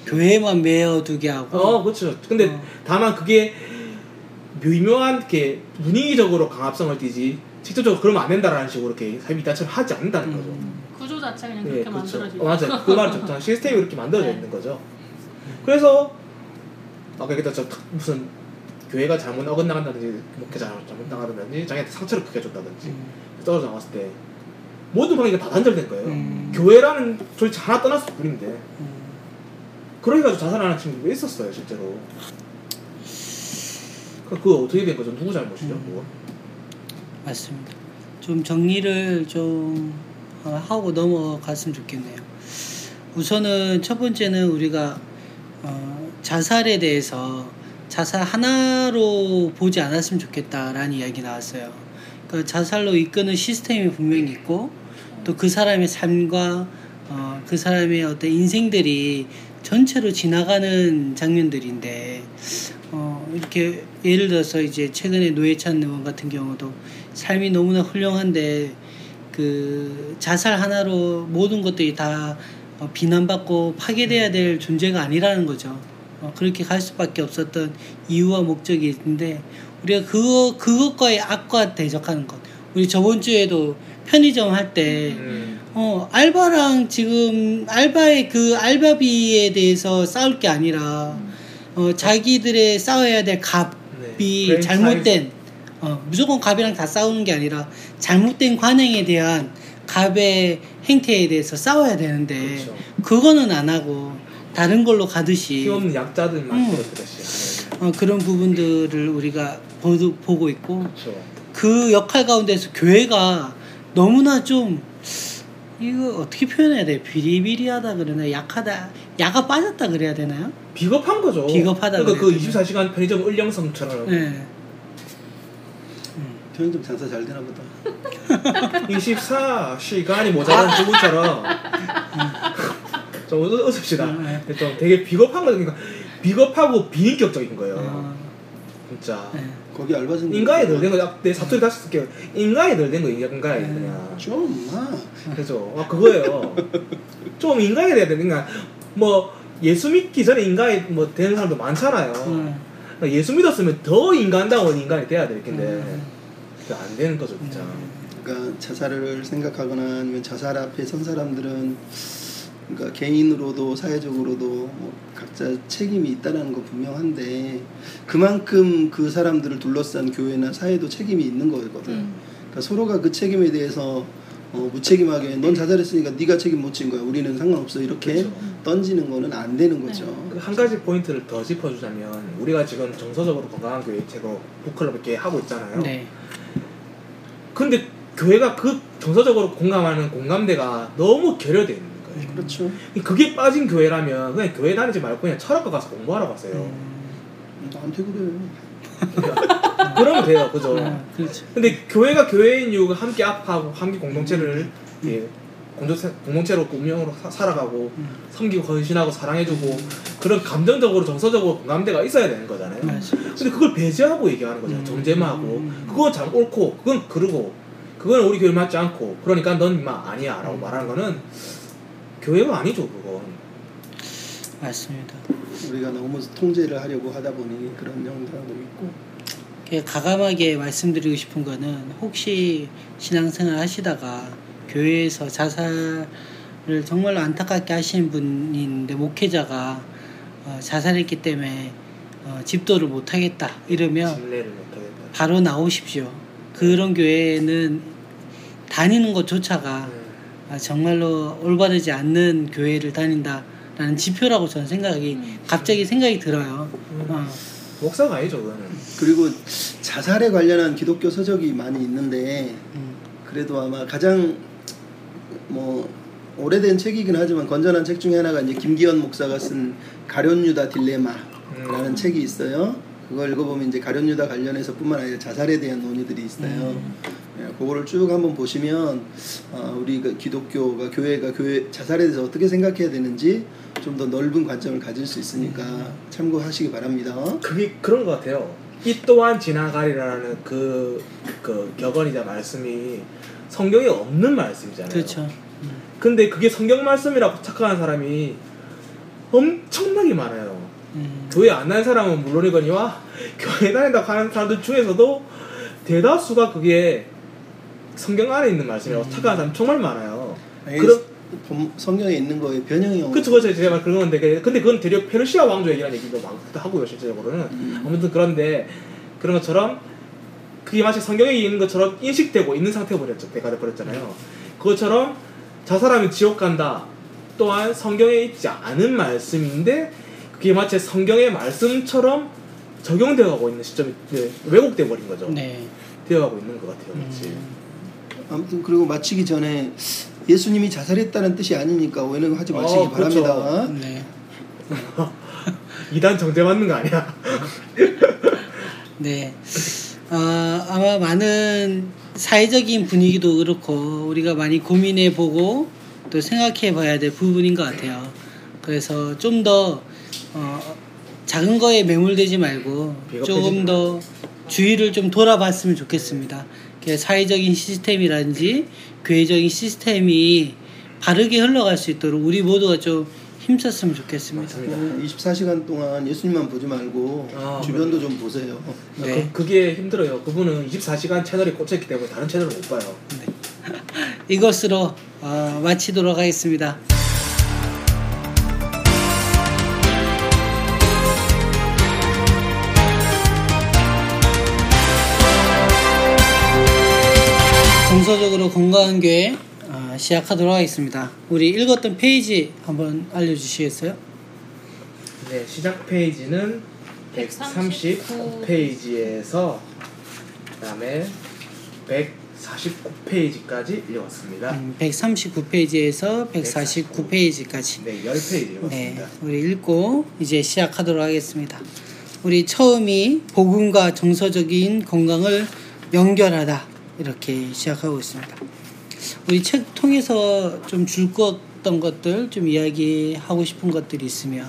교회만 메어두게 하고. 어, 그렇죠. 근데 어. 다만 그게 미묘한 이렇게 분위기적으로 강압성을 띠지 직접적으로 그러면 안 된다라는 식으로 이렇게 사회 미단처럼 하지 않는다는 거죠. 구조 자체 그냥 예, 그렇게 그렇죠. 만들어지고 어, 맞아요. 그 말은. 시스템이 그렇게 만들어져 네. 있는 거죠. 그래서 아까 얘기했던 저 무슨 교회가 잘못 어긋나간다든지 목회자 잘못 나가든지 자기한테 상처를 크게 줬다든지 음. 떨어져 나왔을 때 모든 관계가 다 단절된 거예요. 음. 교회라는 조직 하나 떠났을 뿐인데 음. 그러기가지고 자살하는 친구도 있었어요 실제로. 그- 어떻게 된 거죠? 누구 잘못이죠? 음. 그거? 맞습니다. 좀 정리를 좀 어, 하고 넘어갔으면 좋겠네요. 우선은 첫 번째는 우리가 어, 자살에 대해서 자살 하나로 보지 않았으면 좋겠다라는 이야기 나왔어요. 그러니까 자살로 이끄는 시스템이 분명히 있고 또 그 사람의 삶과 어, 그 사람의 어떤 인생들이 전체로 지나가는 장면들인데 어, 이렇게 예를 들어서 이제 최근에 노회찬 의원 같은 경우도 삶이 너무나 훌륭한데 그 자살 하나로 모든 것들이 다 어, 비난받고 파괴돼야 될 존재가 아니라는 거죠. 어, 그렇게 갈 수밖에 없었던 이유와 목적이 있는데 우리가 그거 그것과의 악과 대적하는 것. 우리 저번 주에도 편의점 할때 음. 어, 알바랑 지금 알바의 그 알바비에 대해서 싸울 게 아니라 어, 자기들의 싸워야 될 값이 네. 잘못된 어, 무조건 갑이랑 다 싸우는 게 아니라 잘못된 관행에 대한 갑의 행태에 대해서 싸워야 되는데 그렇죠. 그거는안 하고 다른 걸로 가듯이 힘없는 약자들만 음. 그렇듯이 하는 어, 그런 부분들을 우리가 보도, 보고 있고 그렇죠. 그 역할 가운데서 교회가 너무나 좀 이거 어떻게 표현해야 돼? 비리비리하다 그러나 약하다, 야가 빠졌다 그래야 되나요? 비겁한 거죠. 비겁하다 그러니까 그 그래야 24시간 편의점 을령성처럼 네. 편의점 장사 잘 되나 보다. 24시간이 모자란 주부처럼 좀 웃- 웃읍시다. 네. 좀 되게 비겁한 거죠. 그러니까 비겁하고 비인격적인 거예요. 어, 진짜. 네. 거기 알바생 인간이 덜된 거, 내 사투리 다시 쓸게요. 인간이 덜된 거, 인간이 네. 그냥. 좀 아. 그죠. 아, 그거예요. 좀 인간이 돼야 돼. 그러니까, 뭐, 예수 믿기 전에 인간이 뭐 되는 사람도 많잖아요. 음. 그러니까 예수 믿었으면 더 인간다운 인간이 돼야 될 텐데. 음. 그게 안 되는 거죠, 진짜. 그러니까 자살을 생각하거나 아니면 자살 앞에 선 사람들은 그러니까 개인으로도 사회적으로도 뭐 각자 책임이 있다는 거 분명한데 그만큼 그 사람들을 둘러싼 교회나 사회도 책임이 있는 거거든. 음. 그러니까 서로가 그 책임에 대해서 어, 무책임하게 넌 자살했으니까 네가 책임 못 진 거야. 우리는 상관없어 이렇게 그렇죠. 던지는 거는 안 되는 거죠. 그한 가지 포인트를 더 짚어주자면, 우리가 지금 정서적으로 건강한 교회 책으로 북클럽 이렇게 하고 있잖아요. 네. 근데 교회가 그 정서적으로 공감하는 공감대가 너무 결여되어 있는 거예요. 그렇죠. 그게 빠진 교회라면 그냥 교회 다니지 말고 그냥 철학과 가서 공부하러 가세요. 음. 나한테 그래. 그러면 돼요, 그죠? 아, 그렇죠. 근데 교회가 교회인 이유가 함께 아파하고 함께 공동체를 예, 공동체, 공동체 로 운명으로 사- 살아가고 음. 섬기고 헌신하고 사랑해주고 그런 감정적으로 정서적으로 공감대가 있어야 되는 거잖아요. 맞아. 근데 그걸 배제하고 얘기하는 거죠. 음. 정제마하고 음. 그거 잘 옳고 그건 그르고 그건 우리 교회 맞지 않고 그러니까 넌 임마 아니야라고 음. 말하는 거는 교회가 아니죠 그건. 맞습니다. 우리가 너무 통제를 하려고 하다 보니 그런 영상도 있고. 그 가감하게 말씀드리고 싶은 거는 혹시 신앙생활 하시다가 교회에서 자살을 정말로 안타깝게 하시는 분인데 목회자가 어, 자살했기 때문에 어, 집도를 못하겠다 이러면 못하겠다. 바로 나오십시오. 그런 교회는 다니는 것조차가 음. 아, 정말로 올바르지 않는 교회를 다닌다라는 지표라고 저는 생각이 갑자기 생각이 들어요. 어. 목사가 아니죠 그거는. 그리고 자살에 관련한 기독교 서적이 많이 있는데 음. 그래도 아마 가장 뭐 오래된 책이긴 하지만 건전한 책 중에 하나가 이제 김기현 목사가 쓴 가련유다 딜레마라는 음. 책이 있어요. 그걸 읽어보면 이제 가련유다 관련해서뿐만 아니라 자살에 대한 논의들이 있어요. 음. 예, 그거를 쭉 한번 보시면 어, 우리 그 기독교가 교회가 교회 자살에 대해서 어떻게 생각해야 되는지 좀 더 넓은 관점을 가질 수 있으니까 참고하시기 바랍니다. 그게 그런 것 같아요. 이 또한 지나가리라는 그, 그 격언이자 말씀이 성경에 없는 말씀이잖아요. 그렇죠. 근데 그게 성경 말씀이라고 착각하는 사람이 엄청나게 많아요. 음. 교회 안 다니는 사람은 물론이거니와 교회 다닌다고 하는 사람들 중에서도 대다수가 그게 성경 안에 있는 말씀이라고 착각하는 사람 정말 많아요. 그럼 본- 성경에 있는 거에 변형이 그쵸 그쵸 제가 말 그런 건데 그- 근데 그건 되려 페르시아 왕조 얘기라는 얘기도 많기도 하고요 실제적으로는 음. 아무튼 그런데 그런 것처럼 그게 마치 성경에 있는 것처럼 인식되고 있는 상태가 버렸죠 때가 돼버렸잖아요 그것처럼 자살하면 지옥 간다 또한 성경에 있지 않은 말씀인데 그게 마치 성경의 말씀처럼 적용되어 가고 있는 시점이 네, 왜곡돼 버린 거죠 네. 되어 가고 있는 것 같아요 마치 음. 아무튼 그리고 마치기 전에 예수님이 자살했다는 뜻이 아니니까 오해는 하지 마시기 어, 그렇죠. 바랍니다. 네. 이단 정제 맞는 거 아니야 네. 어, 아마 많은 사회적인 분위기도 그렇고 우리가 많이 고민해 보고 또 생각해 봐야 될 부분인 것 같아요. 그래서 좀더 어, 작은 거에 매몰되지 말고 조금 더 주위를 좀 돌아봤으면 좋겠습니다. 그 사회적인 시스템이라든지 교회적인 시스템이 바르게 흘러갈 수 있도록 우리 모두가 좀 힘썼으면 좋겠습니다. 맞습니다 24시간 동안 예수님만 보지 말고 아, 주변도 좀 보세요. 네. 그, 그게 힘들어요. 그분은 24시간 채널이 꽂혀있기 때문에 다른 채널을 못 봐요. 이것으로 어, 마치도록 하겠습니다. 정서적으로 건강한 교회 어, 시작하도록 하겠습니다. 우리 읽었던 페이지 한번 알려주시겠어요? 네, 시작 페이지는 139 페이지에서 그다음에 149페이지까지 읽어봤습니다. 음, 139페이지에서 149페이지까지. 네, 10페이지 네, 읽었습니다. 우리 읽고 이제 시작하도록 하겠습니다. 우리 처음이 복음과 정서적인 건강을 연결하다 이렇게 시작하고 있습니다. 우리 책 통해서 좀 줄거던 것들 좀 이야기하고 싶은 것들이 있으면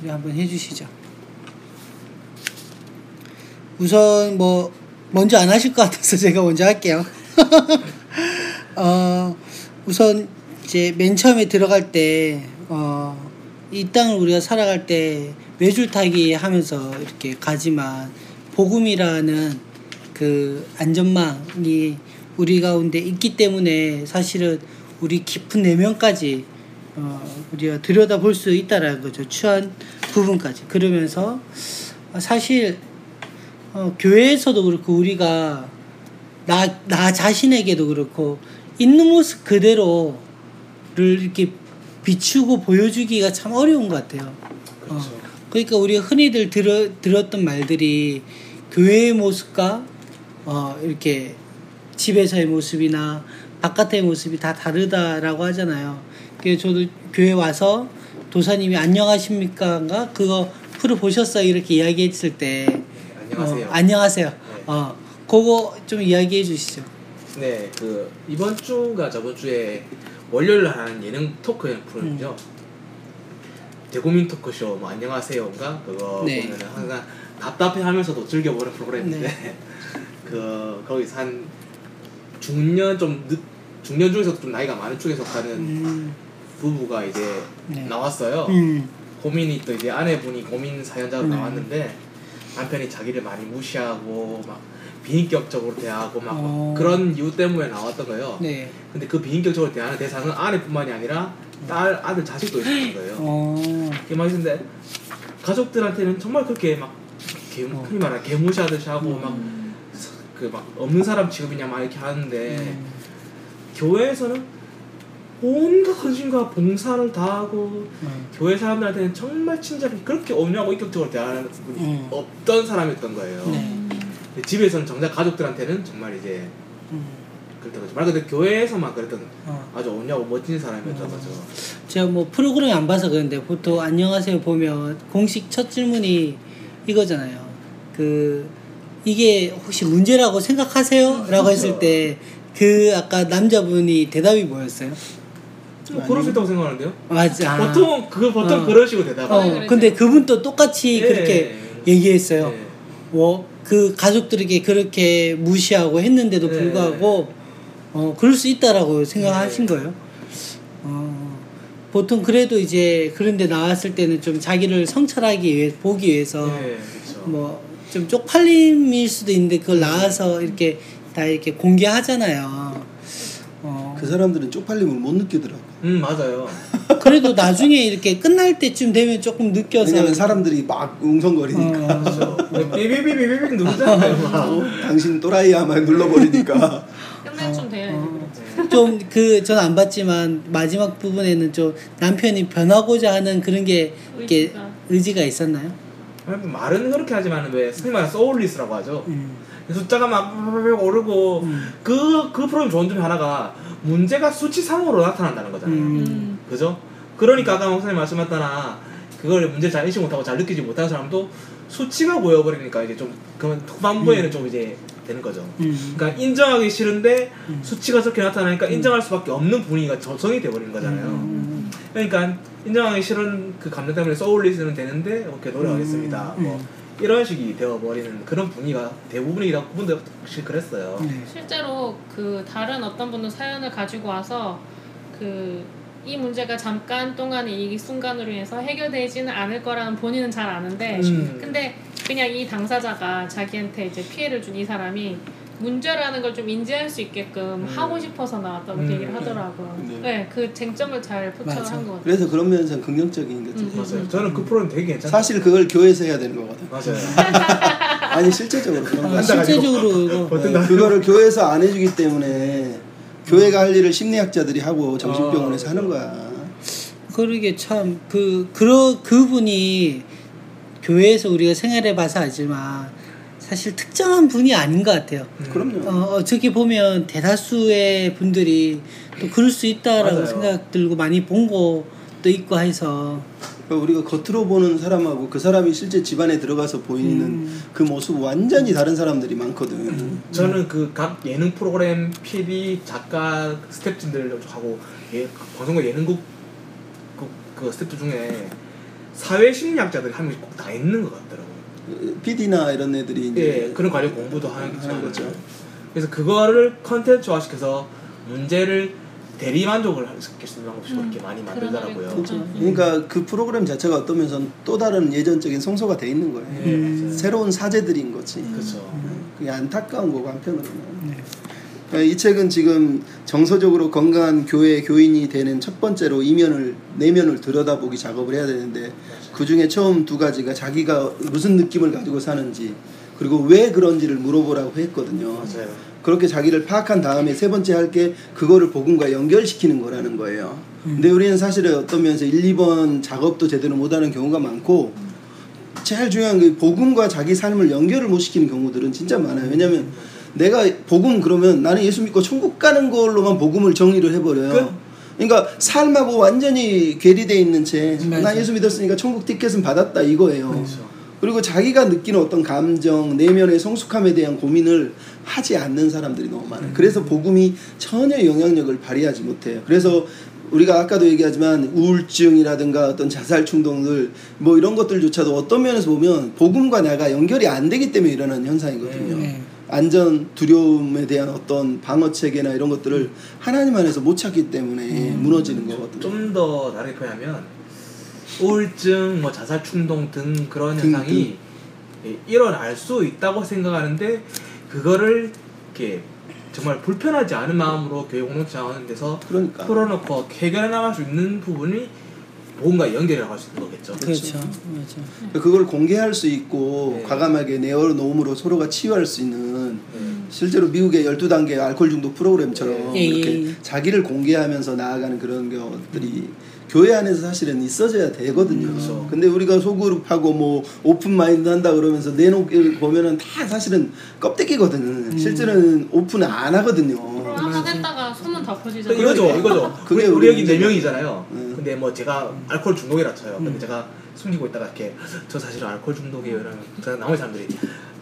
우리 한번 해주시죠. 우선 뭐 먼저 안 하실 것 같아서 제가 먼저 할게요. 어, 우선 이제 맨 처음에 들어갈 때, 어, 이 땅을 우리가 살아갈 때 외줄타기 하면서 이렇게 가지만 복음이라는 그 안전망이 우리 가운데 있기 때문에 사실은 우리 깊은 내면까지 어, 우리가 들여다볼 수 있다라는 거죠. 추한 부분까지. 그러면서 사실 어, 교회에서도 그렇고 우리가 나, 나 자신에게도 그렇고 있는 모습 그대로를 이렇게 비추고 보여주기가 참 어려운 것 같아요. 어, 그렇죠. 그러니까 우리가 흔히들 들어, 들었던 말들이 교회의 모습과 어, 이렇게 집에서의 모습이나 바깥의 모습이 다 다르다라고 하잖아요. 그래서 저도 교회 와서 도사님이 안녕하십니까가 그거 프로 보셨어요 이렇게 이야기했을 때 안녕하세요. 어, 안녕하세요. 어, 그거 좀 이야기해 주시죠. 네, 그 이번 주가 저번 주에 월요일 하는 예능 토크 프로그램이죠. 대국민 토크쇼 뭐 안녕하세요인가 그거 네. 보면은 항상 답답해하면서도 즐겨보는 프로그램인데 그 거기서 한 중년 좀 늦, 중년 중에서도 좀 나이가 많은 쪽에 속하는 음, 부부가 이제 네. 나왔어요. 음, 고민이 또 이제 아내분이 고민 사연자로 음. 나왔는데 남편이 자기를 많이 무시하고 막 비인격적으로 대하고 막 어. 그런 이유 때문에 나왔던 거예요. 네. 근데 그 비인격적으로 대하는 대상은 아내뿐만이 아니라 딸, 아들, 자식도 있었던 거예요. 어, 이게 막 있는데 가족들한테는 정말 그렇게 막 개, 어. 흔히 말하는 개무시하듯이 하고 음. 막 그 막 없는 사람 취급이냐 막 이렇게 하는데 음, 교회에서는 온갖 헌신과 봉사를 다하고 음, 교회 사람들한테는 정말 친절하게 그렇게 온유하고 인격적으로 대하는 분이 음. 없던 사람이었던 거예요. 네. 집에서는 정작 가족들한테는 정말 이제 음, 그랬던 거죠. 말 그대로 교회에서만 그랬던 어. 아주 온유하고 멋진 사람이었던 음. 거죠. 제가 뭐 프로그램 안 봐서 그런데 보통 안녕하세요 보면 공식 첫 질문이 이거잖아요. 그 이게 혹시 문제라고 생각하세요? 라고 했을 때 그 아까 남자분이 대답이 뭐였어요? 뭐 그럴 수 있다고 생각하는데요. 맞아. 보통 그 보통 어. 그런 식으로 대답을. 어, 그러죠. 근데 그분도 똑같이 예. 그렇게 얘기했어요. 예. 뭐, 그 가족들에게 그렇게 무시하고 했는데도 네. 불구하고, 어, 그럴 수 있다라고 생각하신 네. 거예요. 어, 보통 그래도 이제 그런데 나왔을 때는 좀 자기를 성찰하기 위해, 보기 위해서, 예, 그렇죠. 뭐, 좀 쪽팔림일 수도 있는데 그걸 나와서 이렇게 다 이렇게 공개하잖아요. 어, 그 사람들은 쪽팔림을 못 느끼더라고. 음 맞아요. 그래도 나중에 이렇게 끝날 때쯤 되면 조금 느껴서. 왜냐면 사람들이 막 웅성거리니까. 어, 그렇죠. 삐비비비비비 누르잖아요. 막. 어, 당신 또라이야 막 눌러버리니까. 끝날. 어. 그렇지. 좀그 전 안 봤지만 마지막 부분에는 좀 남편이 변하고자 하는 그런 게 이렇게 의지가. 의지가 있었나요? 말은 그렇게 하지만 왜 말하는 소울리스라고 하죠. 음. 숫자가 막 오르고 음. 그, 그 프로그램 좋은 점이 하나가 문제가 수치상으로 나타난다는 거잖아요. 음. 음. 그죠? 그러니까 아까 목사님 말씀하셨다나 그걸 문제 잘 인식 못하고 잘 느끼지 못하는 사람도 수치가 보여버리니까 이제 좀 그러면 후반부에는 좀 이제 되는 거죠. 음. 그러니까 인정하기 싫은데 음. 수치가 저렇게 나타나니까 인정할 수밖에 없는 분위기가 조성이 돼버리는 거잖아요. 음. 그러니까 인정하기 싫은 그 감정 때문에 소울리스는 되는데 오케이 노력하겠습니다. 음. 뭐 이런 식이 되어버리는 그런 분위기가 대부분이다 그분들 확실히 그랬어요. 네. 실제로 그 다른 어떤 분도 사연을 가지고 와서 그 이 문제가 잠깐 동안의 이 순간으로 인해서 해결되지는 않을 거라는 본인은 잘 아는데 음. 근데 그냥 이 당사자가 자기한테 이제 피해를 준 이 사람이 문제라는 걸 좀 인지할 수 있게끔 음. 하고 싶어서 나왔다고 음. 얘기를 하더라고요. 네. 네, 그 쟁점을 잘 포착을 맞아. 한것 같아요. 그래서 그런 면에서 긍정적인 거죠. 음. 맞아요. 저는 그 프로그램 되게 괜찮아요. 사실 그걸 교회에서 해야 되는 거거든. 맞아요. 아니 실제적으로 그런 어, 거. 앉아가지고. 실제적으로 네, 나- 그거를 교회에서 안 해주기 때문에 교회가 할 일을 심리학자들이 하고 정신병원에서 아, 하는 거야. 그러게 참 그 그러 그분이 교회에서 우리가 생활해 봐서 알지만 사실 특정한 분이 아닌 것 같아요. 음. 그럼요. 어, 어떻게 보면 대다수의 분들이 또 그럴 수 있다라고 맞아요. 생각 들고 많이 본 것도 있고 해서 그러니까 우리가 겉으로 보는 사람하고 그 사람이 실제 집안에 들어가서 보이는 음. 그 모습 완전히 다른 사람들이 많거든. 저는 그 각 예능 프로그램 PD 작가 스태프진들하고 예, 방송국 예능국 그, 그 스태프 중에 사회 심리학자들이 한 명씩 꼭 다 있는 것 같더라고요. PD나 이런 애들이 이제 예, 그런 관련 공부도 하는 하는 거죠. 그래서 그거를 컨텐츠화시켜서 문제를 대리 만족을 시킬 수 있는 방법이 그렇게 많이 만들더라고요. 음. 그러니까 그 프로그램 자체가 어떤 면에서는 또 다른 예전적인 성소가 돼 있는 거예요. 예, 음. 맞아요. 새로운 사제들인 거지. 그렇죠. 그게 안타까운 거고 한편으로는. 네. 그러니까 이 책은 지금 정서적으로 건강한 교회 교인이 되는 첫 번째로 이면을 내면을 들여다보기 작업을 해야 되는데 그 중에 처음 두 가지가 자기가 무슨 느낌을 가지고 사는지 그리고 왜 그런지를 물어보라고 했거든요. 맞아요. 그렇게 자기를 파악한 다음에 세 번째 할 게 그거를 복음과 연결시키는 거라는 거예요. 근데 우리는 사실은 어떤 면에서 1, 2번 작업도 제대로 못하는 경우가 많고 제일 중요한 게 복음과 자기 삶을 연결을 못 시키는 경우들은 진짜 많아요. 왜냐면 내가 복음 그러면 나는 예수 믿고 천국 가는 걸로만 복음을 정리를 해버려요. 그러니까 삶하고 완전히 괴리돼 있는 채 나. 예수 믿었으니까 천국 티켓은 받았다 이거예요. 그렇죠. 그리고 자기가 느끼는 어떤 감정, 내면의 성숙함에 대한 고민을 하지 않는 사람들이 너무 많아요. 그래서 복음이 전혀 영향력을 발휘하지 못해요. 그래서 우리가 아까도 얘기하지만 우울증이라든가 어떤 자살 충동들 뭐 이런 것들조차도 어떤 면에서 보면 복음과 나가 연결이 안 되기 때문에 일어나는 현상이거든요. 네. 안전 두려움에 대한 어떤 방어 체계나 이런 것들을 하나님 안에서 못 찾기 때문에 무너지는 거거든요. 좀 더 다르게 표현하면 우울증, 뭐 자살 충동 등 그런 등, 현상이 예, 일어날 수 있다고 생각하는데 그거를 이렇게 정말 불편하지 않은 마음으로 교회 공동체 하는 데서 그러니까 풀어놓고 해결해 나갈 수 있는 부분이 뭔가 연결해 나갈 수 있는 거겠죠. 그렇죠. 맞아. 그걸 공개할 수 있고 네. 과감하게 내어놓음으로 서로가 치유할 수 있는 네. 실제로 미국의 12단계 알코올 중독 프로그램처럼 예, 이렇게 예, 예. 자기를 공개하면서 나아가는 그런 것들이 교회 안에서 사실은 있어져야 되거든요. 그렇죠. 근데 우리가 소그룹하고 뭐 오픈 마인드 한다 그러면서 내놓기를 보면은 다 사실은 껍데기거든. 실제로는 오픈을 안 하거든요. 소문 다 퍼지잖아요. 이거죠, 이거죠. 그게 우리, 여기 네. 명이잖아요. 네. 근데 뭐 제가 알코올 중독이라 쳐요. 음. 근데 제가 숨기고 있다가 이렇게 저 사실은 알코올 중독이에요. 이러면 저 나머지 사람들이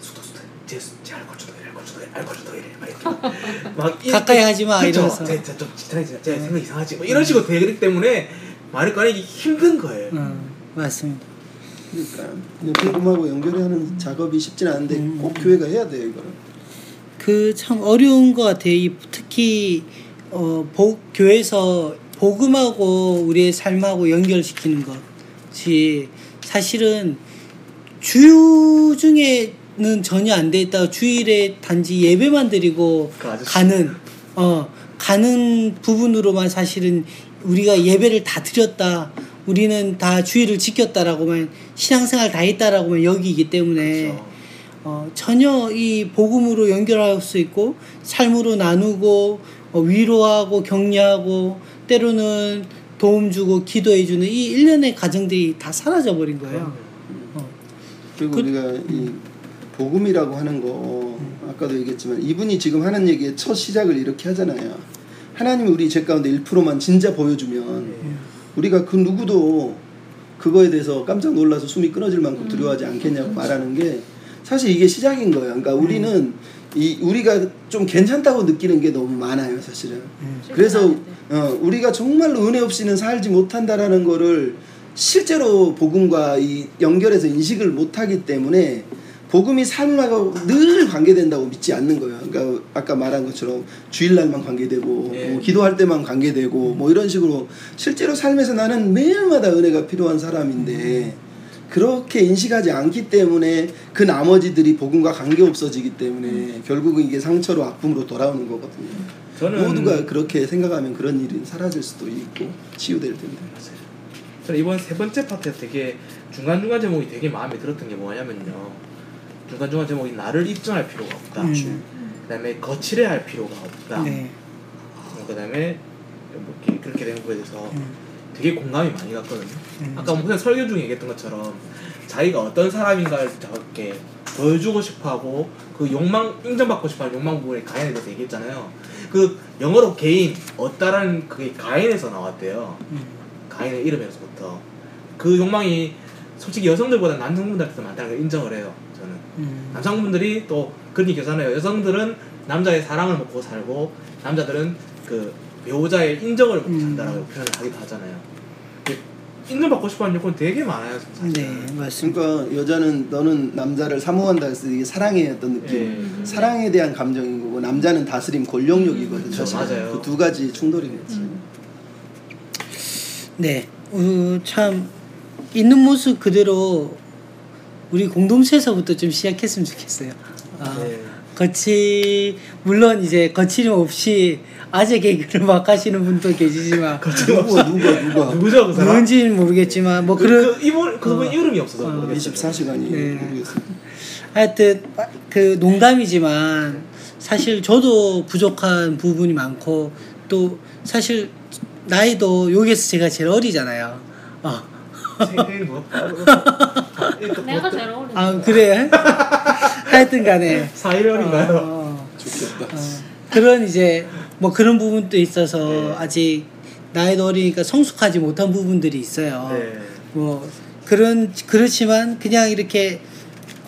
수도 수도 제, 제 알코올 중독이래, 알코올 중독이래, 알코올 중독이래. 막 이렇게 막 이렇게- 가까이 하지 마, 그쵸? 이러면서. 제, 제, 좀 지탄이 제 생각 이상하지. 뭐 이런 식으로 되기 때문에 말을 꺼내기 힘든 거예요. 어, 맞습니다. 그러니까 복음하고 연결하는 작업이 쉽진 않은데 음. 꼭 교회가 해야 돼요 이거를. 그 참 어려운 것 같아요. 이 특히 어, 복, 교회에서 복음하고 우리의 삶하고 연결시키는 것이 사실은 주요 중에는 전혀 안 돼 있다가 주일에 단지 예배만 드리고 그. 가는 어 가는 부분으로만 사실은 우리가 예배를 다 드렸다. 우리는 다 주의를 지켰다라고만 신앙생활 다 했다라고만 여기기 때문에 그렇죠. 어, 전혀 이 복음으로 연결할 수 있고 삶으로 나누고 어, 위로하고 격려하고 때로는 도움 주고 기도해 주는 이 일련의 과정들이 다 사라져 버린 거예요. 어. 그리고 그- 우리가 이 복음이라고 하는 거 아까도 얘기했지만 이분이 지금 하는 얘기의 첫 시작을 이렇게 하잖아요. 하나님이 우리 죄 가운데 1%만 진짜 보여주면 네. 우리가 그 누구도 그거에 대해서 깜짝 놀라서 숨이 끊어질 만큼 두려워하지 않겠냐고 말하는 게 사실 이게 시작인 거예요. 그러니까 우리는 이 우리가 좀 괜찮다고 느끼는 게 너무 많아요, 사실은. 그래서 어, 우리가 정말로 은혜 없이는 살지 못한다라는 거를 실제로 복음과 이 연결해서 인식을 못하기 때문에 복음이 삶하고 늘 관계된다고 믿지 않는 거예요. 그러니까 아까 말한 것처럼 주일날만 관계되고 예. 뭐 기도할 때만 관계되고 뭐 이런 식으로 실제로 삶에서 나는 매일마다 은혜가 필요한 사람인데 그렇게 인식하지 않기 때문에 그 나머지들이 복음과 관계 없어지기 때문에 결국은 이게 상처로 아픔으로 돌아오는 거거든요. 저는 모두가 그렇게 생각하면 그런 일이 사라질 수도 있고 치유될 텐데. 저는 이번 세 번째 파트에서 되게 중간 중간 제목이 되게 마음에 들었던 게 뭐냐면요. 중간 중간 제목이 나를 입증할 필요가 없다. 음. 그다음에 거칠해야 할 필요가 없다. 네. 어, 그다음에 뭐 이렇게 그렇게 된 거에 대해서 음. 되게 공감이 많이 갔거든요. 음. 아까 뭐 그냥 설교 중에 얘기했던 것처럼 자기가 어떤 사람인가를 저렇게 보여주고 싶어하고 그 욕망 인정받고 싶어하는 욕망 부분에 가인에 대해서 얘기했잖아요. 그 영어로 개인 얻다라는 그게 가인에서 나왔대요. 음. 가인의 이름에서부터 그 욕망이 솔직히 여성들보다 남성분들한테 더 많다는 걸 인정을 해요. 저는 음. 남성분들이 또 그런 얘기 하잖아요. 여성들은 남자의 사랑을 먹고 살고 남자들은 그 배우자의 인정을 먹고 음. 산다라고 표현을 하기도 하잖아요. 그 인정받고 싶어하는 욕구는 되게 많아요. 사실. 네 맞습니다. 그러니까 여자는 너는 남자를 사모한다 해서 이게 사랑의 어떤 느낌, 예. 사랑에 대한 감정인 거고 남자는 다스림 권력욕이거든. 그렇죠, 사실 맞아요. 그 두 가지 충돌이겠지. 네, 어, 참 있는 모습 그대로 우리 공동체에서부터 좀 시작했으면 좋겠어요. 아, 네. 거치 물론 이제 거칠림 없이 아재 개그를 막 하시는 분도 계시지만 누가 누가 누가 누구죠 그 사람? 누군지는 모르겠지만 뭐 그, 그런 그 이분 그분 어. 이름이 없어서 어, 모르겠어요. 24시간이 네. 하여튼 그 농담이지만 사실 저도 부족한 부분이 많고 또 사실 나이도 여기서 제가 제일 어리잖아요. 어. 생일 뭐? 내가 제일 어린. 아 그래? 하여튼 간에 사일월인가요? 어, 좋겠다. 어, 그런 이제 뭐 그런 부분도 있어서 네. 아직 나이도 어리니까 성숙하지 못한 부분들이 있어요. 네. 뭐 그런 그렇지만 그냥 이렇게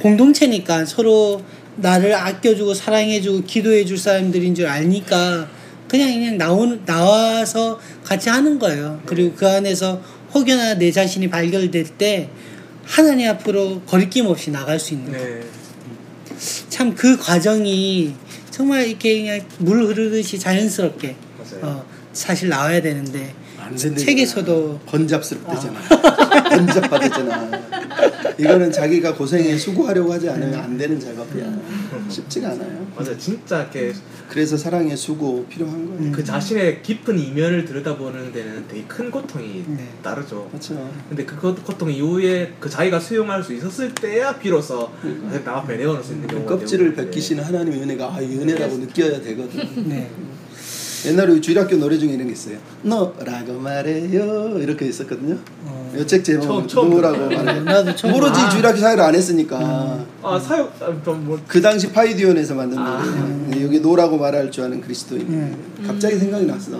공동체니까 서로 나를 아껴주고 사랑해주고 기도해줄 사람들인 줄 아니까 그냥 그냥 나온 나와서 같이 하는 거예요. 그리고 그 안에서 혹여나 내 자신이 발견될 때 하나님 앞으로 거리낌 없이 나갈 수 있는 거. 네. 참그 과정이 정말 이렇게 그냥 물 흐르듯이 자연스럽게 맞아요. 어, 사실 나와야 되는데 안 된다, 책에서도 번잡스럽대잖아. 번잡하대잖아. 이거는 자기가 고생해 수고하려고 하지 않으면 안 되는 작업이야. 쉽지가 않아요. 맞아요. 진짜 이렇게 그래서 사랑의 수고 필요한 거예요. 그 자신의 깊은 이면을 들여다보는 데는 되게 큰 고통이 네. 따르죠. 그렇죠. 근데 그 고- 고통 이후에 그 자기가 수용할 수 있었을 때야 비로소 그러니까. 나 앞에 내어놓을 수 있는 그 경우가 껍질을 벗기시는 하나님의 은혜가 아, 이 은혜라고 느껴야 되거든. 네. 옛날에 우리 주일학교 노래 중에 이런 게 있어요. no라고 말해요 이렇게 있었거든요. 어, 여책 제목 들어요. 말해. 나도 처음 모르지 아. 주일학교 사회를 안 했으니까. 아 사역 아, 좀뭐 그 당시 파이디온에서 만든 아. 노래예요. 여기 no라고 말할 줄 아는 그리스도인. 음. 갑자기 생각이 났어.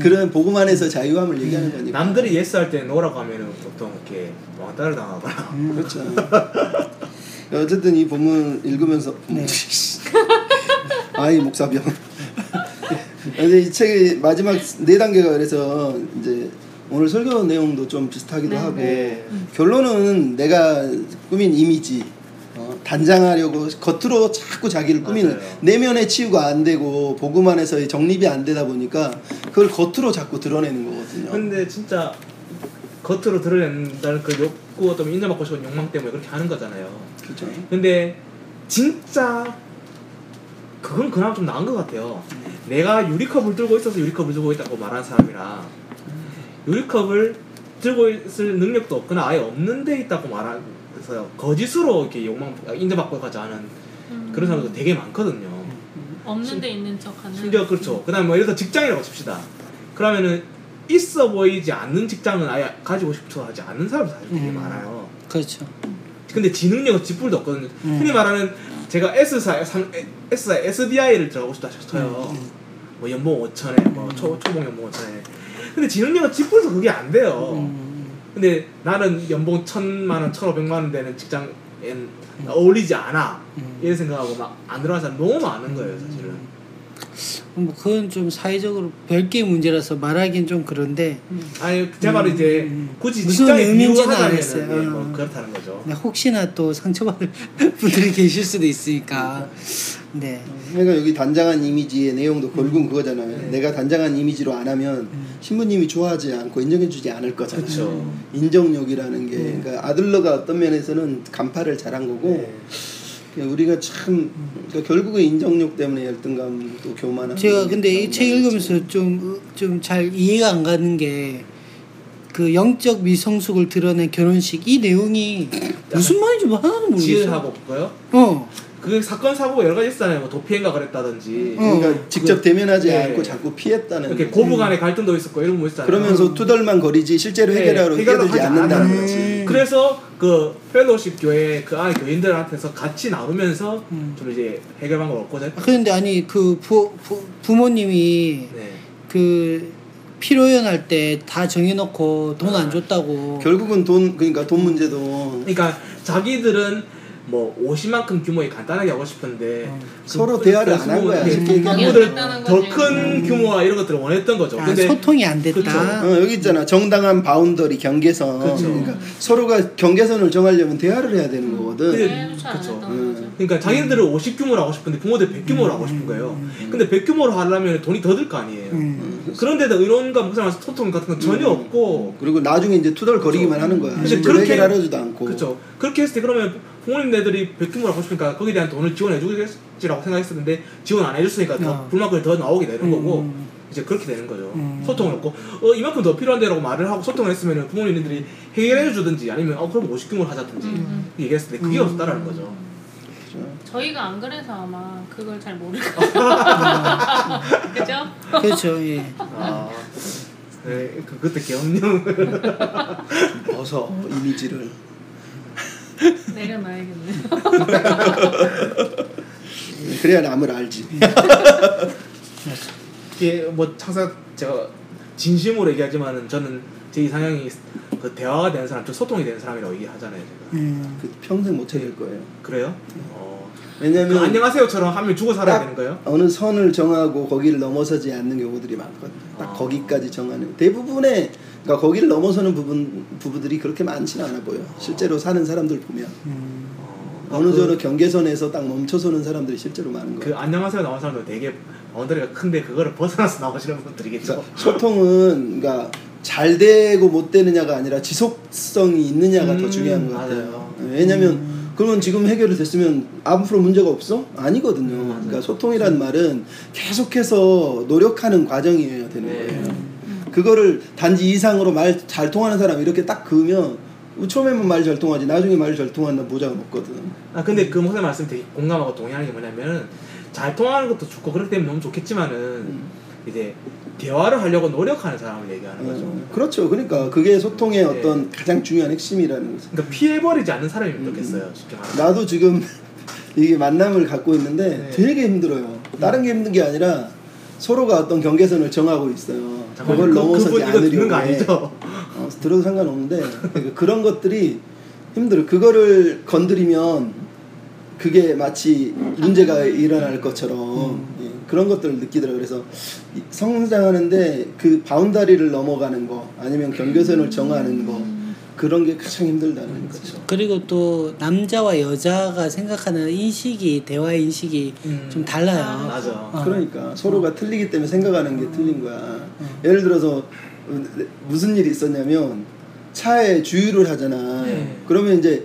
그런 복음 안에서 자유함을 얘기하는 음. 거니까. 남들이 yes 할 때 no라고 하면은 보통 이렇게 왕따를 당하거나 그렇죠. 어쨌든 이 본문 읽으면서 네. 아이 목사병. 근데 이 책의 마지막 네 단계가 그래서 이제 오늘 설교 내용도 좀 비슷하기도 네. 하고 네. 결론은 내가 꾸민 이미지 어, 단장하려고 겉으로 자꾸 자기를 꾸미는 맞아요. 내면의 치유가 안 되고 복음 안에서의 정립이 안 되다 보니까 그걸 겉으로 자꾸 드러내는 거거든요. 근데 진짜 겉으로 드러낸다는 그 욕구 어떤 인정받고 싶은 욕망 때문에 그렇게 하는 거잖아요. 그렇죠. 근데 진짜 그건 그나마 좀 나은 것 같아요. 내가 유리컵을 들고 있어서 유리컵을 들고 있다고 말하는 사람이랑 유리컵을 들고 있을 능력도 없거나 아예 없는 데 있다고 말하서 거짓으로 이렇게 욕망 인정받고 가지 않은 음. 그런 사람도 되게 많거든요. 없는데 있는 척하는. 심지어 그렇죠. 그다음 뭐 예를 들어 직장이라고 칩시다. 그러면은 있어 보이지 않는 직장은 아예 가지고 싶어 하지 않는 사람도 사실 되게 음. 많아요. 그렇죠. 근데 지능력은 지뿔도 없거든요. 음. 흔히 말하는 제가 S사 S사 SDI를 들어가고 싶다 쳐요. 음, 음. 뭐 연봉 5천에 뭐 초, 초봉 연봉 5천에. 근데 지능력은 지뿔도 그게 안 돼요. 음, 근데 나는 연봉 천만 원, 천오백만 원 되는 직장엔 어울리지 않아. 음. 이런 생각하고 막 안 들어가는 사람 너무 많은 거예요, 사실은. 뭐 그건 좀 사회적으로 별개의 문제라서 말하기는 좀 그런데 아니 제 말은 이제 음. 굳이 무슨 의미인지는 했어요. 예, 뭐 어. 그렇다는 거죠. 네, 혹시나 또 상처받을 분들이 계실 수도 있으니까 네. 그러니까 여기 단장한 이미지의 내용도 결국은 그거잖아요. 네. 내가 단장한 이미지로 안 하면 음. 신부님이 좋아하지 않고 인정해주지 않을 거잖아요. 그렇죠. 인정욕이라는 게 음. 그러니까 아들러가 어떤 면에서는 간파를 잘한 거고 네. 우리가 참 그러니까 결국에 인정욕 때문에 열등감도 교만한 제가 근데 이 책 읽으면서 좀 좀 잘 이해가 안 가는 게 그 영적 미성숙을 드러낸 결혼식 이 내용이 무슨 말인지 뭐 하나도 모르겠어요. 지혜하고 볼까요? 어. 그 사건 사고가 여러 가지 있잖아요. 뭐 도피행가 그랬다든지 어. 그러니까 직접 대면하지 예. 않고 자꾸 피했다는 이렇게 거지. 고부 간의 갈등도 있었고 이런 거 있잖아요. 그러면서 투덜만 거리지 실제로 네, 해결하러 해결을 뛰어들지 하지 않는다는 않아요. 거지. 음. 그래서 그 펠로십 교회 그 안에 교인들한테서 같이 나누면서 음. 좀 이제 해결 방법을 얻고자 했 아, 그런데 아니 그 부, 부, 부모님이 네. 그 피로연 할 때 다 정해놓고 돈 안 줬다고. 결국은 돈 그러니까 돈 문제도 그러니까 자기들은 뭐 50만큼 규모의 간단하게 하고 싶은데 어. 서로 대화를 안 한 거야. 쉽게 얘기하면. 부모들 간단한 거지. 더큰 규모와 이런 것들을 원했던 거죠. 아, 근데 소통이 안 됐다. 그쵸. 어, 여기 있잖아 정당한 boundary 경계선 그쵸. 그러니까 서로가 경계선을 정하려면 대화를 해야 되는 거거든 근데- 안. 했던 음. 그러니까 자기들은 50 규모로 하고 싶은데 부모들 100 규모로 하고 싶은 거예요. 근데 100 규모로 하려면 돈이 더 들 거 아니에요. 음. 그런데도 의론과 목사님 소통 같은 건 전혀 없고 그리고 나중에 이제 투덜거리기만 하는 거야 근데 실제로 해결하려지도 않고 그렇죠. 그렇게 했을 때 그러면 부모님네들이 100 규모로 하고 싶으니까 거기에 대한 돈을 지원해 주겠지라고 생각했었는데 지원 안 해줬으니까 더 어. 불만글이 더 나오게 되는 거고 음. 이제 그렇게 되는 거죠. 음. 소통을 없고 어 이만큼 더 필요한데라고 말을 하고 소통을 했으면 부모님들이 해결해 주든지 아니면 어 그럼 50 규모로 하자든지 음. 얘기했을 때 그게 음. 없었다라는 거죠. 저희가 안 그래서 아마 그걸 잘 모를 거예요. 그죠? 그렇죠. 예. 아, 네, 그 그때 경영 벗어 이미지를 내려놔야겠네. 그래야 남을 알지 이게 뭐 항상 제가 진심으로 얘기하지만은 저는 제 이상형이 그 대화가 되는 사람, 즉 소통이 되는 사람이라고 얘기하잖아요. 제가. 음. 그 평생 못 찾을 거예요 그래요? 어. 그 왜냐면 안녕하세요처럼 하면 죽어 살아야 딱 되는 거예요? 어느 선을 정하고 거기를 넘어서지 않는 경우들이 많거든. 딱 아. 거기까지 정하는 대부분의 그러니까 거기를 넘어서는 부분 부부들이 그렇게 많지는 않아 보여. 실제로 사는 사람들 보면 음. 어. 어느 그- 정도 경계선에서 딱 멈춰서는 사람들이 실제로 많은 그 거야. 안녕하세요 나온 사람들 되게 바운더리가 큰데 그거를 벗어나서 나오시는 분들이겠죠. 그러니까 소통은 그러니까 잘 되고 못 되느냐가 아니라 지속성이 있느냐가 더 음, 중요한 것 맞아요. 같아요. 왜냐면 그러면 지금 해결이 됐으면 앞으로 문제가 없어? 아니거든요. 음. 그러니까 소통이란 말은 계속해서 노력하는 과정이어야 되는 네. 거예요. 그거를 단지 이상으로 말 잘 통하는 사람 이렇게 딱 그으면 처음에만 말 잘 통하지 나중에 말 잘 통하는 보장은 없거든. 아 근데 그 목사님 말씀 되게 공감하고 동의하는 게 뭐냐면 잘 통하는 것도 좋고 그렇기 때문에 너무 좋겠지만은 음. 이제 대화를 하려고 노력하는 사람을 얘기하는 거죠. 어, 그렇죠. 그러니까 그게 소통의 네. 어떤 가장 중요한 핵심이라는 거죠. 그러니까 피해버리지 않는 사람이면 좋겠어요. 쉽게 말하면. 나도 지금 이게 만남을 갖고 있는데 네. 되게 힘들어요. 다른 게 힘든 게 아니라 서로가 어떤 경계선을 정하고 있어요. 그걸 그- 넘어서지 듣는 않으려고 거 해. 아니죠? 어, 들어도 상관없는데 그러니까 그런 것들이 힘들어. 그거를 건드리면 그게 마치 문제가 일어날 것처럼 예, 그런 것들을 느끼더라고요. 그래서 이- 성장하는데 그 바운다리를 넘어가는 거 아니면 경계선을 정하는 거 그런 게 가장 힘들다는 거죠. 그리고 또 남자와 여자가 생각하는 인식이 대화의 인식이 음. 좀 달라요. 아, 맞아. 어. 그러니까 서로가 틀리기 때문에 생각하는 게 틀린 거야. 예를 들어서 어, 무슨 일이 있었냐면 차에 주유를 하잖아. 네. 그러면 이제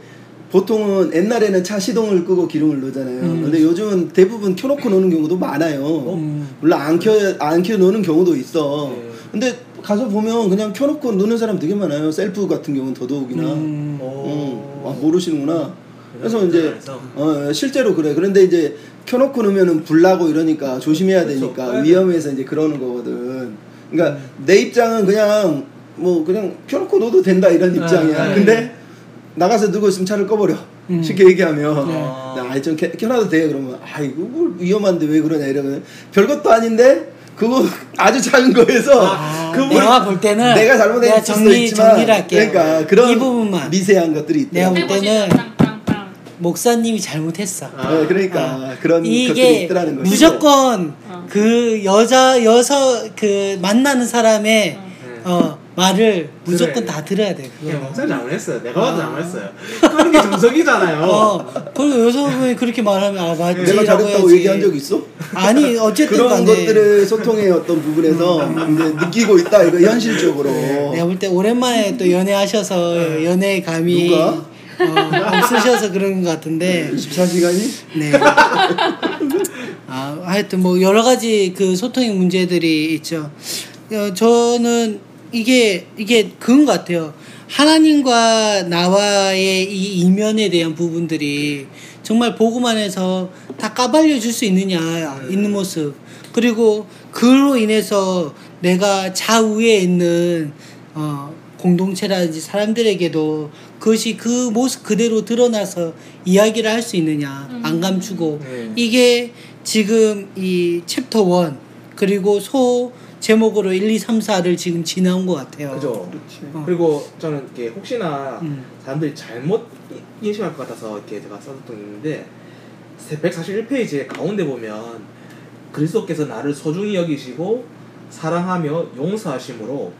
보통은 옛날에는 차 시동을 끄고 기름을 넣잖아요. 음. 근데 요즘은 대부분 켜놓고 노는 경우도 많아요. 음. 물론 안 켜, 안켜 노는 경우도 있어. 네. 근데 가서 보면 그냥 켜놓고 노는 사람 되게 많아요. 셀프 같은 경우는 더더욱이나. 음. 어, 아, 모르시는구나. 그래서 이제. 어, 실제로 그래. 그런데 이제 켜놓고 놓으면은 불나고 이러니까 조심해야. 되니까 꺼야 위험해서 이제 그러는 거거든. 그러니까 내 입장은 그냥 뭐 그냥 켜놓고 놓도 된다 이런 입장이야. 네. 근데 나가서 누구 있으면 차를 꺼버려. 음. 쉽게 얘기하면 아. 나 아이 좀 켜- 켜놔도 돼 그러면 아 이거 뭘 위험한데 왜 그러냐 이러면 별것도 아닌데 그거 아주 작은 거에서 아, 그걸 내가 볼 때는 내가 잘못했을 수도 정리 있지만 정리를 할게요. 그러니까 그런 이 부분만 미세한 것들이 있다. 내가 볼. 때는. 목사님이 잘못했어. 아. 네, 그러니까 그런 것들이 이게 있더라는 거죠. 무조건 어. 그 여자 여서 그 만나는 사람의 어. 네. 어 말을 무조건 그래. 다 들어야 돼. 예, 그거. 목사님 잘못했어요. 내가 봐도 잘못했어요. 그런 게 정석이잖아요. 어 그리고 여성분이 그렇게 말하면 아 맞지라고 내가 잘했다고. 얘기한 적 있어? 아니 어쨌든 그런 간에 것들을 소통의 어떤 부분에서 이제 느끼고 있다 이거 현실적으로 내가 볼 때 오랜만에 또 연애하셔서 연애 감이 누가? 어, 없으셔서 그런 것 같은데 24시간이 네. 아, 하여튼 뭐 여러 가지 그 소통의 문제들이 있죠. 어, 저는 이게 이게 그런 것 같아요. 하나님과 나와의 이 이면에 대한 부분들이 정말 보고만 해서 다 까발려 줄 수 있느냐 있는 모습 그리고 그로 인해서 내가 좌우에 있는 어 공동체라든지 사람들에게도 그것이 그 모습 그대로 드러나서 이야기를 할 수 있느냐 안 감추고 네. 이게 지금 이 챕터 1 그리고 소 제목으로 1, 2, 3, 4를 지금 지나온 것 같아요. 그죠. 그렇지. 어. 그리고 저는 이렇게 혹시나 음. 사람들이 잘못 이- 인식할 것 같아서 이렇게 제가 써뒀던 게 있는데 141페이지에 가운데 보면 그리스도께서 나를 소중히 여기시고 사랑하며 용서하심으로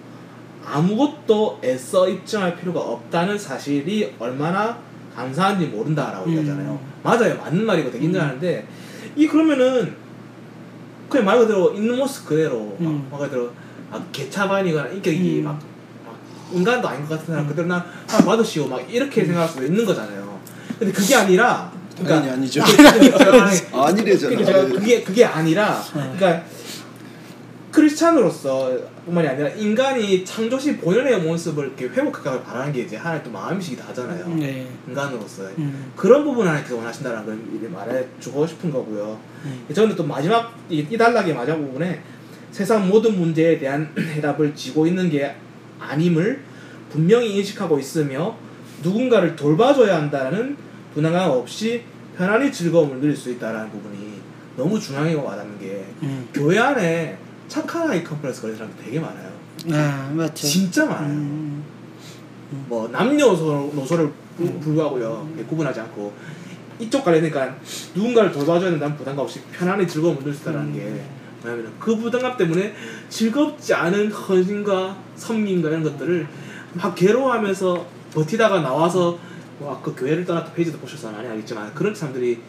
아무것도 애써 입증할 필요가 없다는 사실이 얼마나 감사한지 모른다라고 음. 얘기하잖아요. 맞아요. 맞는 말이고 되게 인정하는데 이 그러면은 그냥 말 그대로 있는 모습 그대로 막 음. 말 그대로 아, 개차반이거나 인격이 음. 막, 막 인간도 아닌 것 같은 사람 그대로 난 아, 받으시오 막 이렇게 생각할 수도 있는 거잖아요. 근데 그게 아니라 당연히 아니죠. 그게 제가 아니래잖아. 그게 제가 그게 그게 아니라 그러니까 크리스찬으로서 뿐만이 아니라 인간이 창조시 본연의 모습을 이렇게 회복하길 바라는 게 이제 하나의 또 마음이시기도 하잖아요. 네. 인간으로서 음. 그런 부분 하나님께서 원하신다는 걸 미리 말해주고 싶은 거고요. 음. 저는 또 마지막 이, 이 단락의 마지막 부분에 세상 모든 문제에 대한 해답을 쥐고 있는 게 아님을 분명히 인식하고 있으며 누군가를 돌봐줘야 한다는 분함감 없이 편안히 즐거움을 누릴 수 있다는 부분이 너무 중요하고 와닿는 게 음. 교회 안에 착한 아이 컴플렉스 걸린 사람들 되게 많아요. 아 맞죠. 진짜 많아요. 음. 뭐 남녀노소 노소를 불- 불구하고요 이렇게 구분하지 않고 이쪽 관련이니까 누군가를 돌봐줘야 된다는 부담감 없이 편안히 누릴 수 있다는 게 뭐냐면 그 부담감 때문에 즐겁지 않은 헌신과 섬김과 이런 것들을 막 괴로워하면서 버티다가 나와서 뭐 아까 교회를 떠났다 페이지도 보셔서 많이 알겠지만 그런 사람들이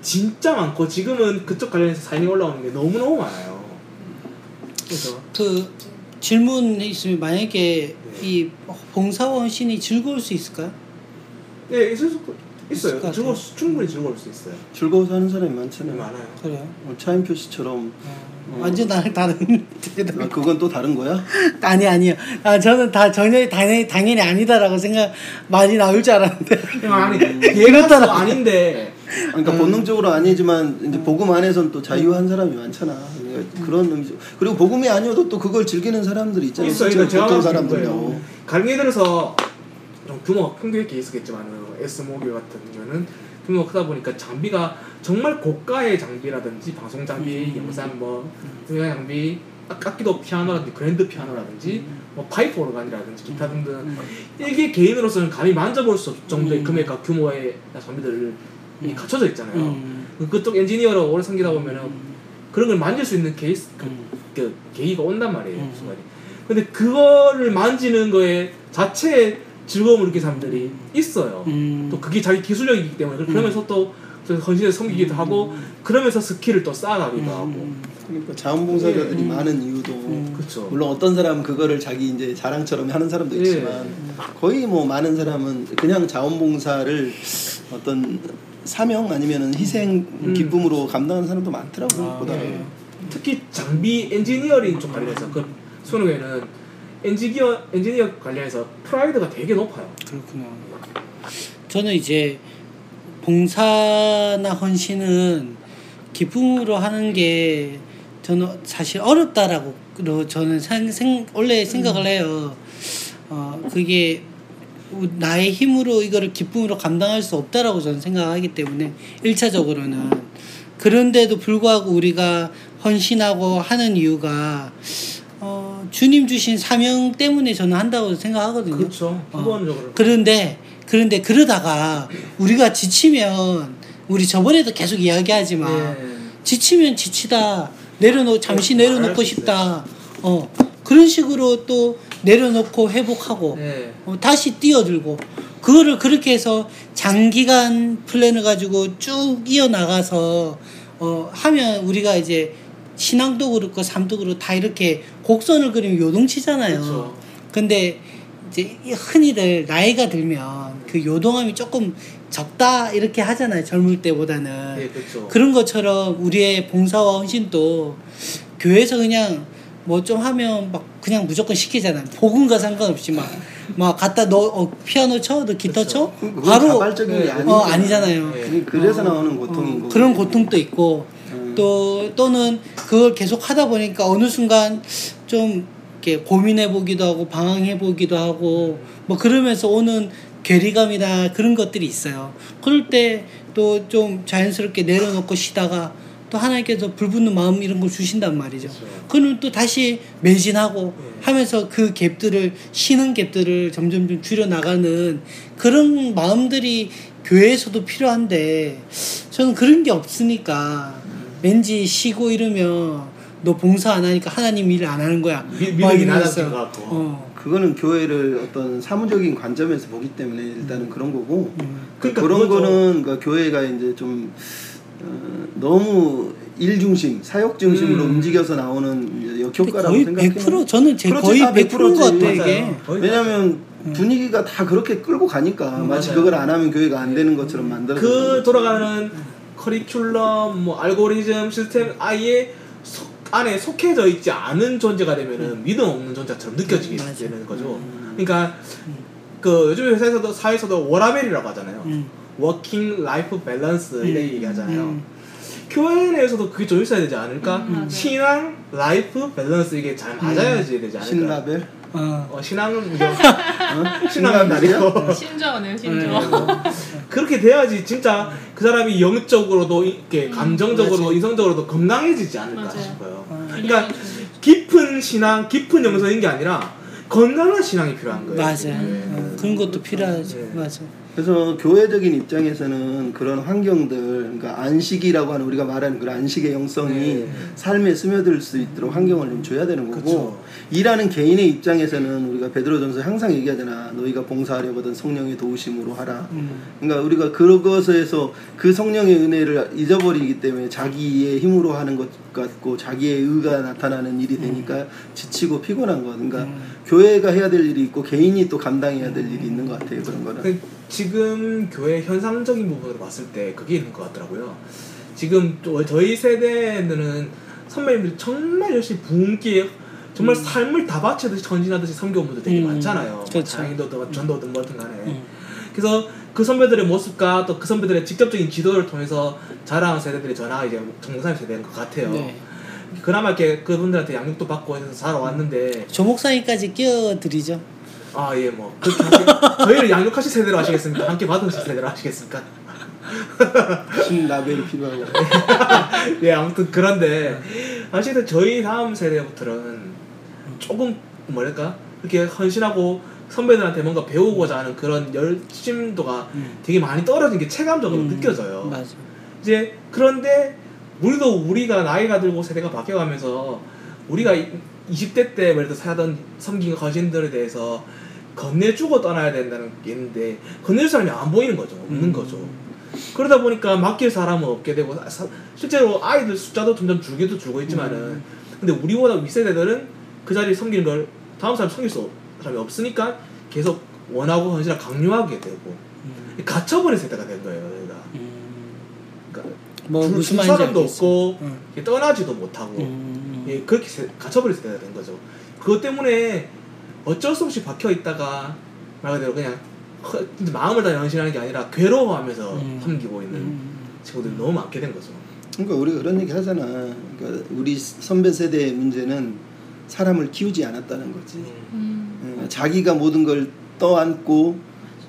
진짜 많고 지금은 그쪽 관련해서 사연이 올라오는 게 너무너무 많아요 그래서 그 질문 있으면 만약에 네. 이 봉사원 신이 즐거울 수 있을까요? 예 있을 수 있어요 수, 충분히 즐거울 수 있어요 즐거워서 하는 사람이 네, 많잖아요. 많아요 그래요. 어, 차인표 씨처럼 완전 나랑 다른 아, 그건 또 다른 거야? 아니 아니요. 아 저는 다 전혀 당연히 당연히 아니다라고 생각 많이 나올 줄 알았는데. 아니 얘가 아닌데 그러니까 본능적으로 아니지만 이제 복음 안에서는 또 자유한 사람이 많잖아. 그러니까 그런 의미죠. 그리고 복음이 아니어도 또 그걸 즐기는 사람들이 있잖아요. 이거 제가 보통 사람들도. 가령 예를 들어서 좀 규모가 큰 교회 있었겠지만 에스모교 같은 경우는 규모가 크다 보니까 장비가 정말 고가의 장비라든지 방송 장비, 영상 뭐 동영상 장비, 악- 악기도 피아노라든지 그랜드 피아노라든지 뭐 파이프 오르간이라든지 기타 등등 이게 개인으로서는 감히 만져볼 수 없을 정도의 음. 금액과 규모의 장비들 이 음. 갖춰져 있잖아요. 음. 그쪽 엔지니어로 오래 섬기다 보면은 그런 걸 만질 수 있는 케이스 그, 음. 그 계기가 온단 말이에요 음. 순간이. 근데 그거를 만지는 거에 자체에 즐거움을 느끼는 사람들이 있어요. 음. 또 그게 자기 기술력이기 때문에 그러면서 또 헌신해서 섬기기도 하고 그러면서 skill을 또 쌓아가기도 하고 음. 그러니까 자원봉사자들이 음. 많은 이유도 음. 그렇죠. 물론 어떤 사람은 그거를 자기 이제 자랑처럼 하는 사람도 예. 있지만 거의 뭐 많은 사람은 그냥 자원봉사를 어떤 사명 아니면은 희생 음. 기쁨으로 감당하는 사람도 많더라고요. 아, 보다. 네. 특히 장비 엔지니어링 쪽 관련해서 그 수능에는 엔지니어 엔지니어 관련해서 프라이드가 되게 높아요. 그렇구나. 저는 이제 봉사나 헌신은 기쁨으로 하는 게 저는 사실 어렵다라고 로 저는 생, 생, 원래 생각을 해요. 어 그게 나의 힘으로 이거를 기쁨으로 감당할 수 없다라고 저는 생각하기 때문에 일차적으로는 그런데도 불구하고 우리가 헌신하고 하는 이유가 어 주님 주신 사명 때문에 저는 한다고 생각하거든요. 그렇죠. 어. 기본적으로. 그런데 그런데 그러다가 우리가 지치면 우리 저번에도 계속 이야기하지만 예. 지치면 지치다 내려놓 잠시 네, 내려놓고 수 싶다 어 그런 식으로 또 내려놓고 회복하고 예. 어, 다시 뛰어들고 그거를 그렇게 해서 장기간 플랜을 가지고 쭉 이어나가서 어 하면 우리가 이제 신앙도 그렇고 삶도 그렇고 다 이렇게 곡선을 그리면 요동치잖아요. 그렇죠. 근데 이제 이 흔히들 나이가 들면 그 요동함이 조금 적다 이렇게 하잖아요. 젊을 때보다는. 예, 그렇죠. 그런 것처럼 우리의 봉사와 헌신도 교회에서 그냥 뭐 좀 하면 막 그냥 무조건 시키잖아요. 복음과 상관없이 막, 막 갖다 너 어, 피아노 쳐, 너 기타 쳐, 그건 바로 자발적인 게 네. 아니잖아요. 어 아니잖아요. 예. 그래서 어, 나오는 고통인 어, 거고. 그런 고통도 있고 음. 또 또는 그걸 계속 하다 보니까 어느 순간 좀 이렇게 고민해 보기도 하고 방황해 보기도 하고 뭐 그러면서 오는 괴리감이나 그런 것들이 있어요. 그럴 때 또 좀 자연스럽게 내려놓고 쉬다가 또 하나님께서 불붙는 마음 이런 걸 주신단 말이죠. 그러면 또 다시 매진하고 하면서 그 갭들을 쉬는 갭들을 점점 좀 줄여 나가는 그런 마음들이 교회에서도 필요한데 저는 그런 게 없으니까 왠지 쉬고 이러면 너 봉사 안 하니까 하나님 일을 안 하는 거야. 미- 막 믿음이 이러면서. 낮아진 것 같고. 어. 그거는 교회를 어떤 사무적인 관점에서 보기 때문에 일단은 그런 거고 음. 그러니까 그런 그거죠. 거는 그 교회가 이제 좀 어, 너무 일 중심, 사역 중심으로 음. 움직여서 나오는 역효과라고 생각해요. 100% 저는 제 그렇지, 거의 다 100%인 것100% 지. 같아 이게. 맞아요. 거의 왜냐하면 분위기가 다 그렇게 끌고 가니까 마치 맞아요. 그걸 안 하면 교회가 안 되는 것처럼 만들어. 그 돌아가는 커리큘럼, 뭐 알고리즘, 시스템 아예 속, 안에 속해져 있지 않은 존재가 되면은 믿음 없는 존재처럼 느껴지게 음. 되는 거죠. 그러니까 그 요즘 회사에서도 사회에서도 워라밸이라고 하잖아요. 음. working life balance 음, 얘기하잖아요. 음. 교회 내에서도 그게 좀 있어야 되지 않을까? 음. 신앙, life balance 이게 잘 맞아야지 되지 않을까? 신라벨. 어. 어, 신앙은 이제 어? 신앙은 날이고 신조어네요, 음. 신조어. 그렇게 돼야지 진짜 그 사람이 영적으로도 이렇게 음, 감정적으로 맞아. 이성적으로도 건강해지지 않을까 맞아요. 싶어요. 어. 그러니까 깊은 신앙, 깊은 영성인 게 아니라 건강한 신앙이 필요한 거예요. 맞아요. 네. 어, 그런 것도 필요하죠. 네. 맞아. 그래서 교회적인 입장에서는 그런 환경들, 그러니까 안식이라고 하는 우리가 말하는 그런 안식의 영성이 네. 삶에 스며들 수 있도록 환경을 좀 줘야 되는 거고 그쵸. 일하는 개인의 입장에서는 우리가 베드로전서 항상 얘기하잖아. 너희가 봉사하려거든 성령의 도우심으로 하라. 음. 그러니까 우리가 그것에서 그 성령의 은혜를 잊어버리기 때문에 자기의 힘으로 하는 것 같고 자기의 의가 나타나는 일이 되니까 지치고 피곤한 거. 그러니까 음. 교회가 해야 될 일이 있고 개인이 또 감당해야 될 일이 있는 것 같아요. 그런 거는. 그 지금 교회 현상적인 부분으로 봤을 때 그게 있는 것 같더라고요. 지금 또 저희 세대는 선배님들이 정말 열심히 부흥기에 정말 삶을 다 바치듯이 전진하듯이 섬겨온 분들 되게 음, 많잖아요. 그렇죠. 장인도든 전도든 뭐든 간에. 음. 그래서 그 선배들의 모습과 또 그 선배들의 직접적인 지도를 통해서 자라온 세대들이 저나 이제 정상 세대인 것 같아요. 네. 그나마 이렇게 그분들한테 양육도 받고 해서 살아왔는데 조 목사님까지 끼워드리죠. 아 예 뭐 저희를 양육하실 세대로 하시겠습니까? 함께 받으실 세대로 하시겠습니까? 신라벨이 필요하고. 예 아무튼 그런데 사실은 저희 다음 세대부터는 조금 뭐랄까 이렇게 헌신하고 선배들한테 뭔가 배우고자 하는 그런 열심도가 음. 되게 많이 떨어진 게 체감적으로 음, 느껴져요. 맞아. 이제 그런데 우리도 우리가 나이가 들고 세대가 바뀌어가면서 우리가 20대 때 예를 들어 사던 섬긴 거신들에 대해서 건네주고 떠나야 된다는 게 있는데 건네줄 사람이 안 보이는 거죠 없는 음. 거죠 그러다 보니까 맡길 사람은 없게 되고 사- 실제로 아이들 숫자도 점점 줄기도 줄고 있지만은 음. 근데 우리보다 윗세대들은 그 자리에 섬기는 걸 다음 사람 섬길 수 없- 사람이 없으니까 계속 원하고 헌신을 강요하게 되고 음. 갇혀버린 세대가 된 거예요 뭐 줄- 무슨 줄 사람도 알겠어. 없고 음. 이렇게 떠나지도 못하고 음. 예, 그렇게 세- 갇혀버릴 때가 된 거죠. 그것 때문에 어쩔 수 없이 박혀 있다가 말 그대로 그냥 허- 마음을 다 연신하는 게 아니라 괴로워하면서 음. 섬기고 있는 음. 친구들이 너무 많게 된 거죠. 그러니까 우리가 그런 얘기 하잖아. 그러니까 우리 선배 세대의 문제는 사람을 키우지 않았다는 거지. 음. 어, 자기가 모든 걸 떠안고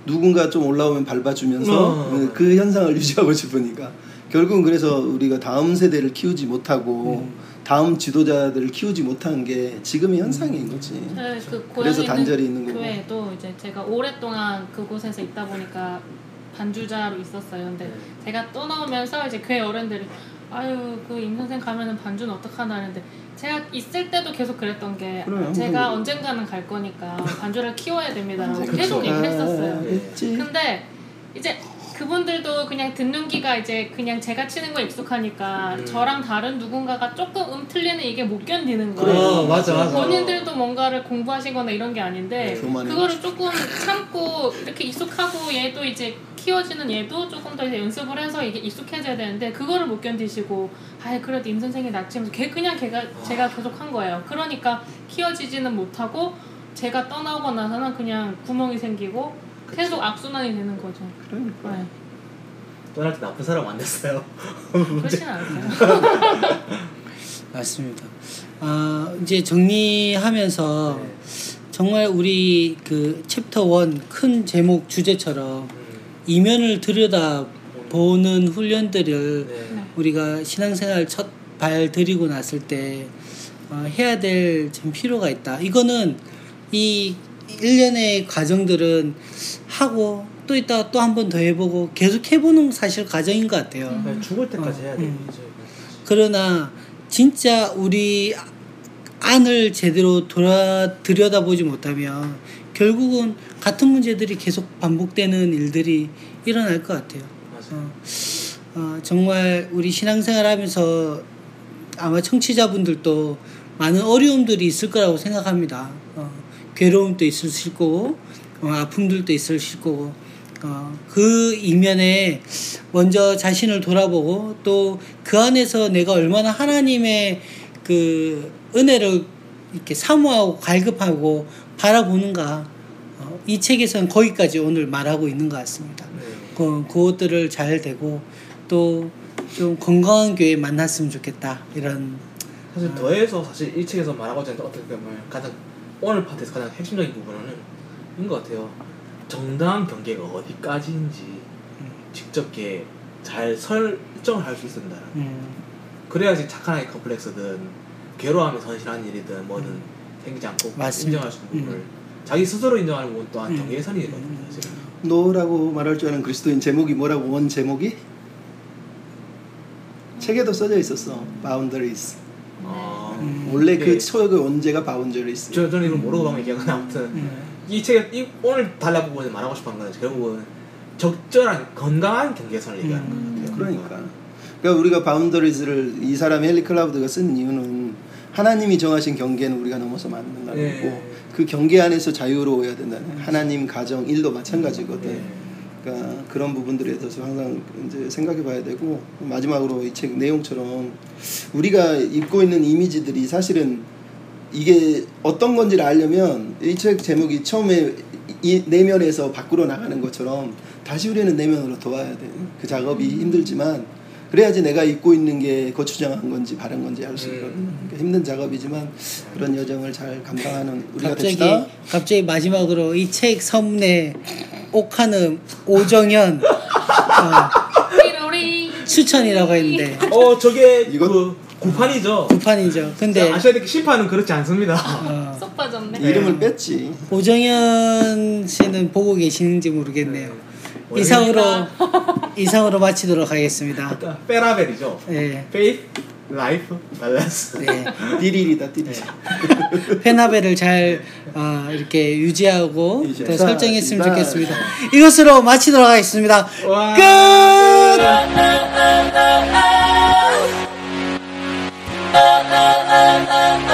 누군가 좀 올라오면 밟아주면서 어. 어, 그 현상을 유지하고 싶으니까 결국은 그래서 우리가 다음 세대를 키우지 못하고 음. 다음 지도자들을 키우지 못한 게 지금의 현상인 거지. 네, 그 그래서 단절이 있는 거고. 교회도 이제 제가 오랫동안 그곳에서 있다 보니까 반주자로 있었어요. 근데 네. 제가 떠나오면서 이제 교회 어른들이 아유 그 임 선생 가면은 반주는 어떡하나 하는데 제가 있을 때도 계속 그랬던 게 그래요. 제가 음. 언젠가는 갈 거니까 반주를 키워야 됩니다라고 언젠가. 계속 얘기를 했었어요. 아. 근데 이제 그분들도 그냥 듣는 귀가 이제 그냥 제가 치는 거 익숙하니까 음. 저랑 다른 누군가가 조금 음 틀리는 이게 못 견디는 거예요. 어, 맞아, 맞아. 본인들도 뭔가를 공부하시거나 이런 게 아닌데 네. 교만해. 그거를 조금 참고 이렇게 익숙하고 얘도 이제 키워지는 얘도 조금 더 이제 연습을 해서 이게 익숙해져야 되는데 그거를 못 견디시고 아예 그래도 임 선생이 낫지 하면서 걔 그냥 걔가 제가 계속 한 거예요. 그러니까 키워지지는 못하고 제가 떠나고 나서는 그냥 구멍이 생기고 계속 악순환이 되는 거죠. 그러니까. 네. 떠날 때 나쁜 사람 안 됐어요. 그렇진 않아요. 맞습니다. 아, 이제 정리하면서 네. 정말 우리 그 챕터 1 큰 제목 주제처럼 음. 이면을 들여다 보는 훈련들을 네. 우리가 신앙생활 첫 발 들이고 났을 때 어, 해야 될 좀 필요가 있다. 이거는 이 일련의 과정들은 하고 또 있다가 또 한 번 더 해보고 계속 해보는 사실 과정인 것 같아요. 그냥 죽을 때까지 어, 해야 음. 되죠. 그러나 진짜 우리 안을 제대로 돌아 들여다보지 못하면 결국은 같은 문제들이 계속 반복되는 일들이 일어날 것 같아요. 어, 어, 정말 우리 신앙생활 하면서 아마 청취자분들도 많은 어려움들이 있을 거라고 생각합니다. 어, 괴로움도 있으실 거고, 어, 아픔들도 있으실 거고, 어, 그 이면에 먼저 자신을 돌아보고 또 그 안에서 내가 얼마나 하나님의 그 은혜를 이렇게 사모하고 갈급하고 바라보는가. 어, 이 책에서는 거기까지 오늘 말하고 있는 것 같습니다. 네. 그, 그것들을 잘 되고 또 좀 건강한 교회 만났으면 좋겠다 이런 사실 더해서 사실 이 책에서 말하고자 하는 어떻게 보면 가장 오늘 파트에서 가장 핵심적인 부분은 이런 것 같아요. 정당한 경계가 어디까지인지 직접 이렇게 잘 설정을 할수 된다. 음, 그래야지 착한 아이 컴플렉스든 괴로워하며 선실한 일이든 뭐든 생기지 않고 맞습니다. 인정할 수 있는 부분을 자기 스스로 인정하는 부분 또한 음. 경계의 선이거든요. 사실. no라고 말할 줄 아는 그리스도인 제목이 뭐라고 원 제목이 책에도 써져 있었어. Boundaries. 아, 음. 원래 네. 그 초역의 원제가 Boundaries. 저, 저는 이걸 모르고 가면 얘기하는 아무튼 음. 이 책에 이 오늘 달라 부분에 말하고 싶은 건 결국은 적절한 건강한 경계선을 얘기하는 음, 것 같아요. 그러니까. 그러니까 우리가 Boundaries를 이 사람 헨리 클라우드가 쓴 이유는 하나님이 정하신 경계는 우리가 넘어서면 안 된다는 네. 거고 그 경계 안에서 자유로워야 된다는 하나님 가정 일도 마찬가지거든. 네. 그러니까 그런 부분들에 대해서 항상 이제 생각해 봐야 되고 마지막으로 이 책 내용처럼 우리가 입고 있는 이미지들이 사실은 이게 어떤 건지를 알려면 이 책 제목이 처음에 이 내면에서 밖으로 나가는 것처럼 다시 우리는 내면으로 도와야 돼. 그 작업이 힘들지만 그래야지 내가 입고 있는 게 거추장한 건지 바른 건지 알수 음. 있거든. 그러니까 힘든 작업이지만 그런 여정을 잘 감당하는 우리가 갑자기 됩시다. 갑자기 마지막으로 이책 선문에 옥하는 오정현 어. 추천이라고 했는데 어 저게 이거- 그 구판이죠. 구판이죠. 근데 아셔야 될게 신판은 그렇지 않습니다. 어, 쏙 빠졌네. 이름을 뺐지. 오정현 씨는 보고 계시는지 모르겠네요. 이상으로 이상으로 마치도록 하겠습니다. 페라벨이죠. 네. faith, life, balance. 네. 띠리리다 띠리. 페라벨을 잘 어, 이렇게 유지하고 더 설정했으면 좋겠습니다. 이것으로 마치도록 하겠습니다. 와. 끝. 아, 아, 아,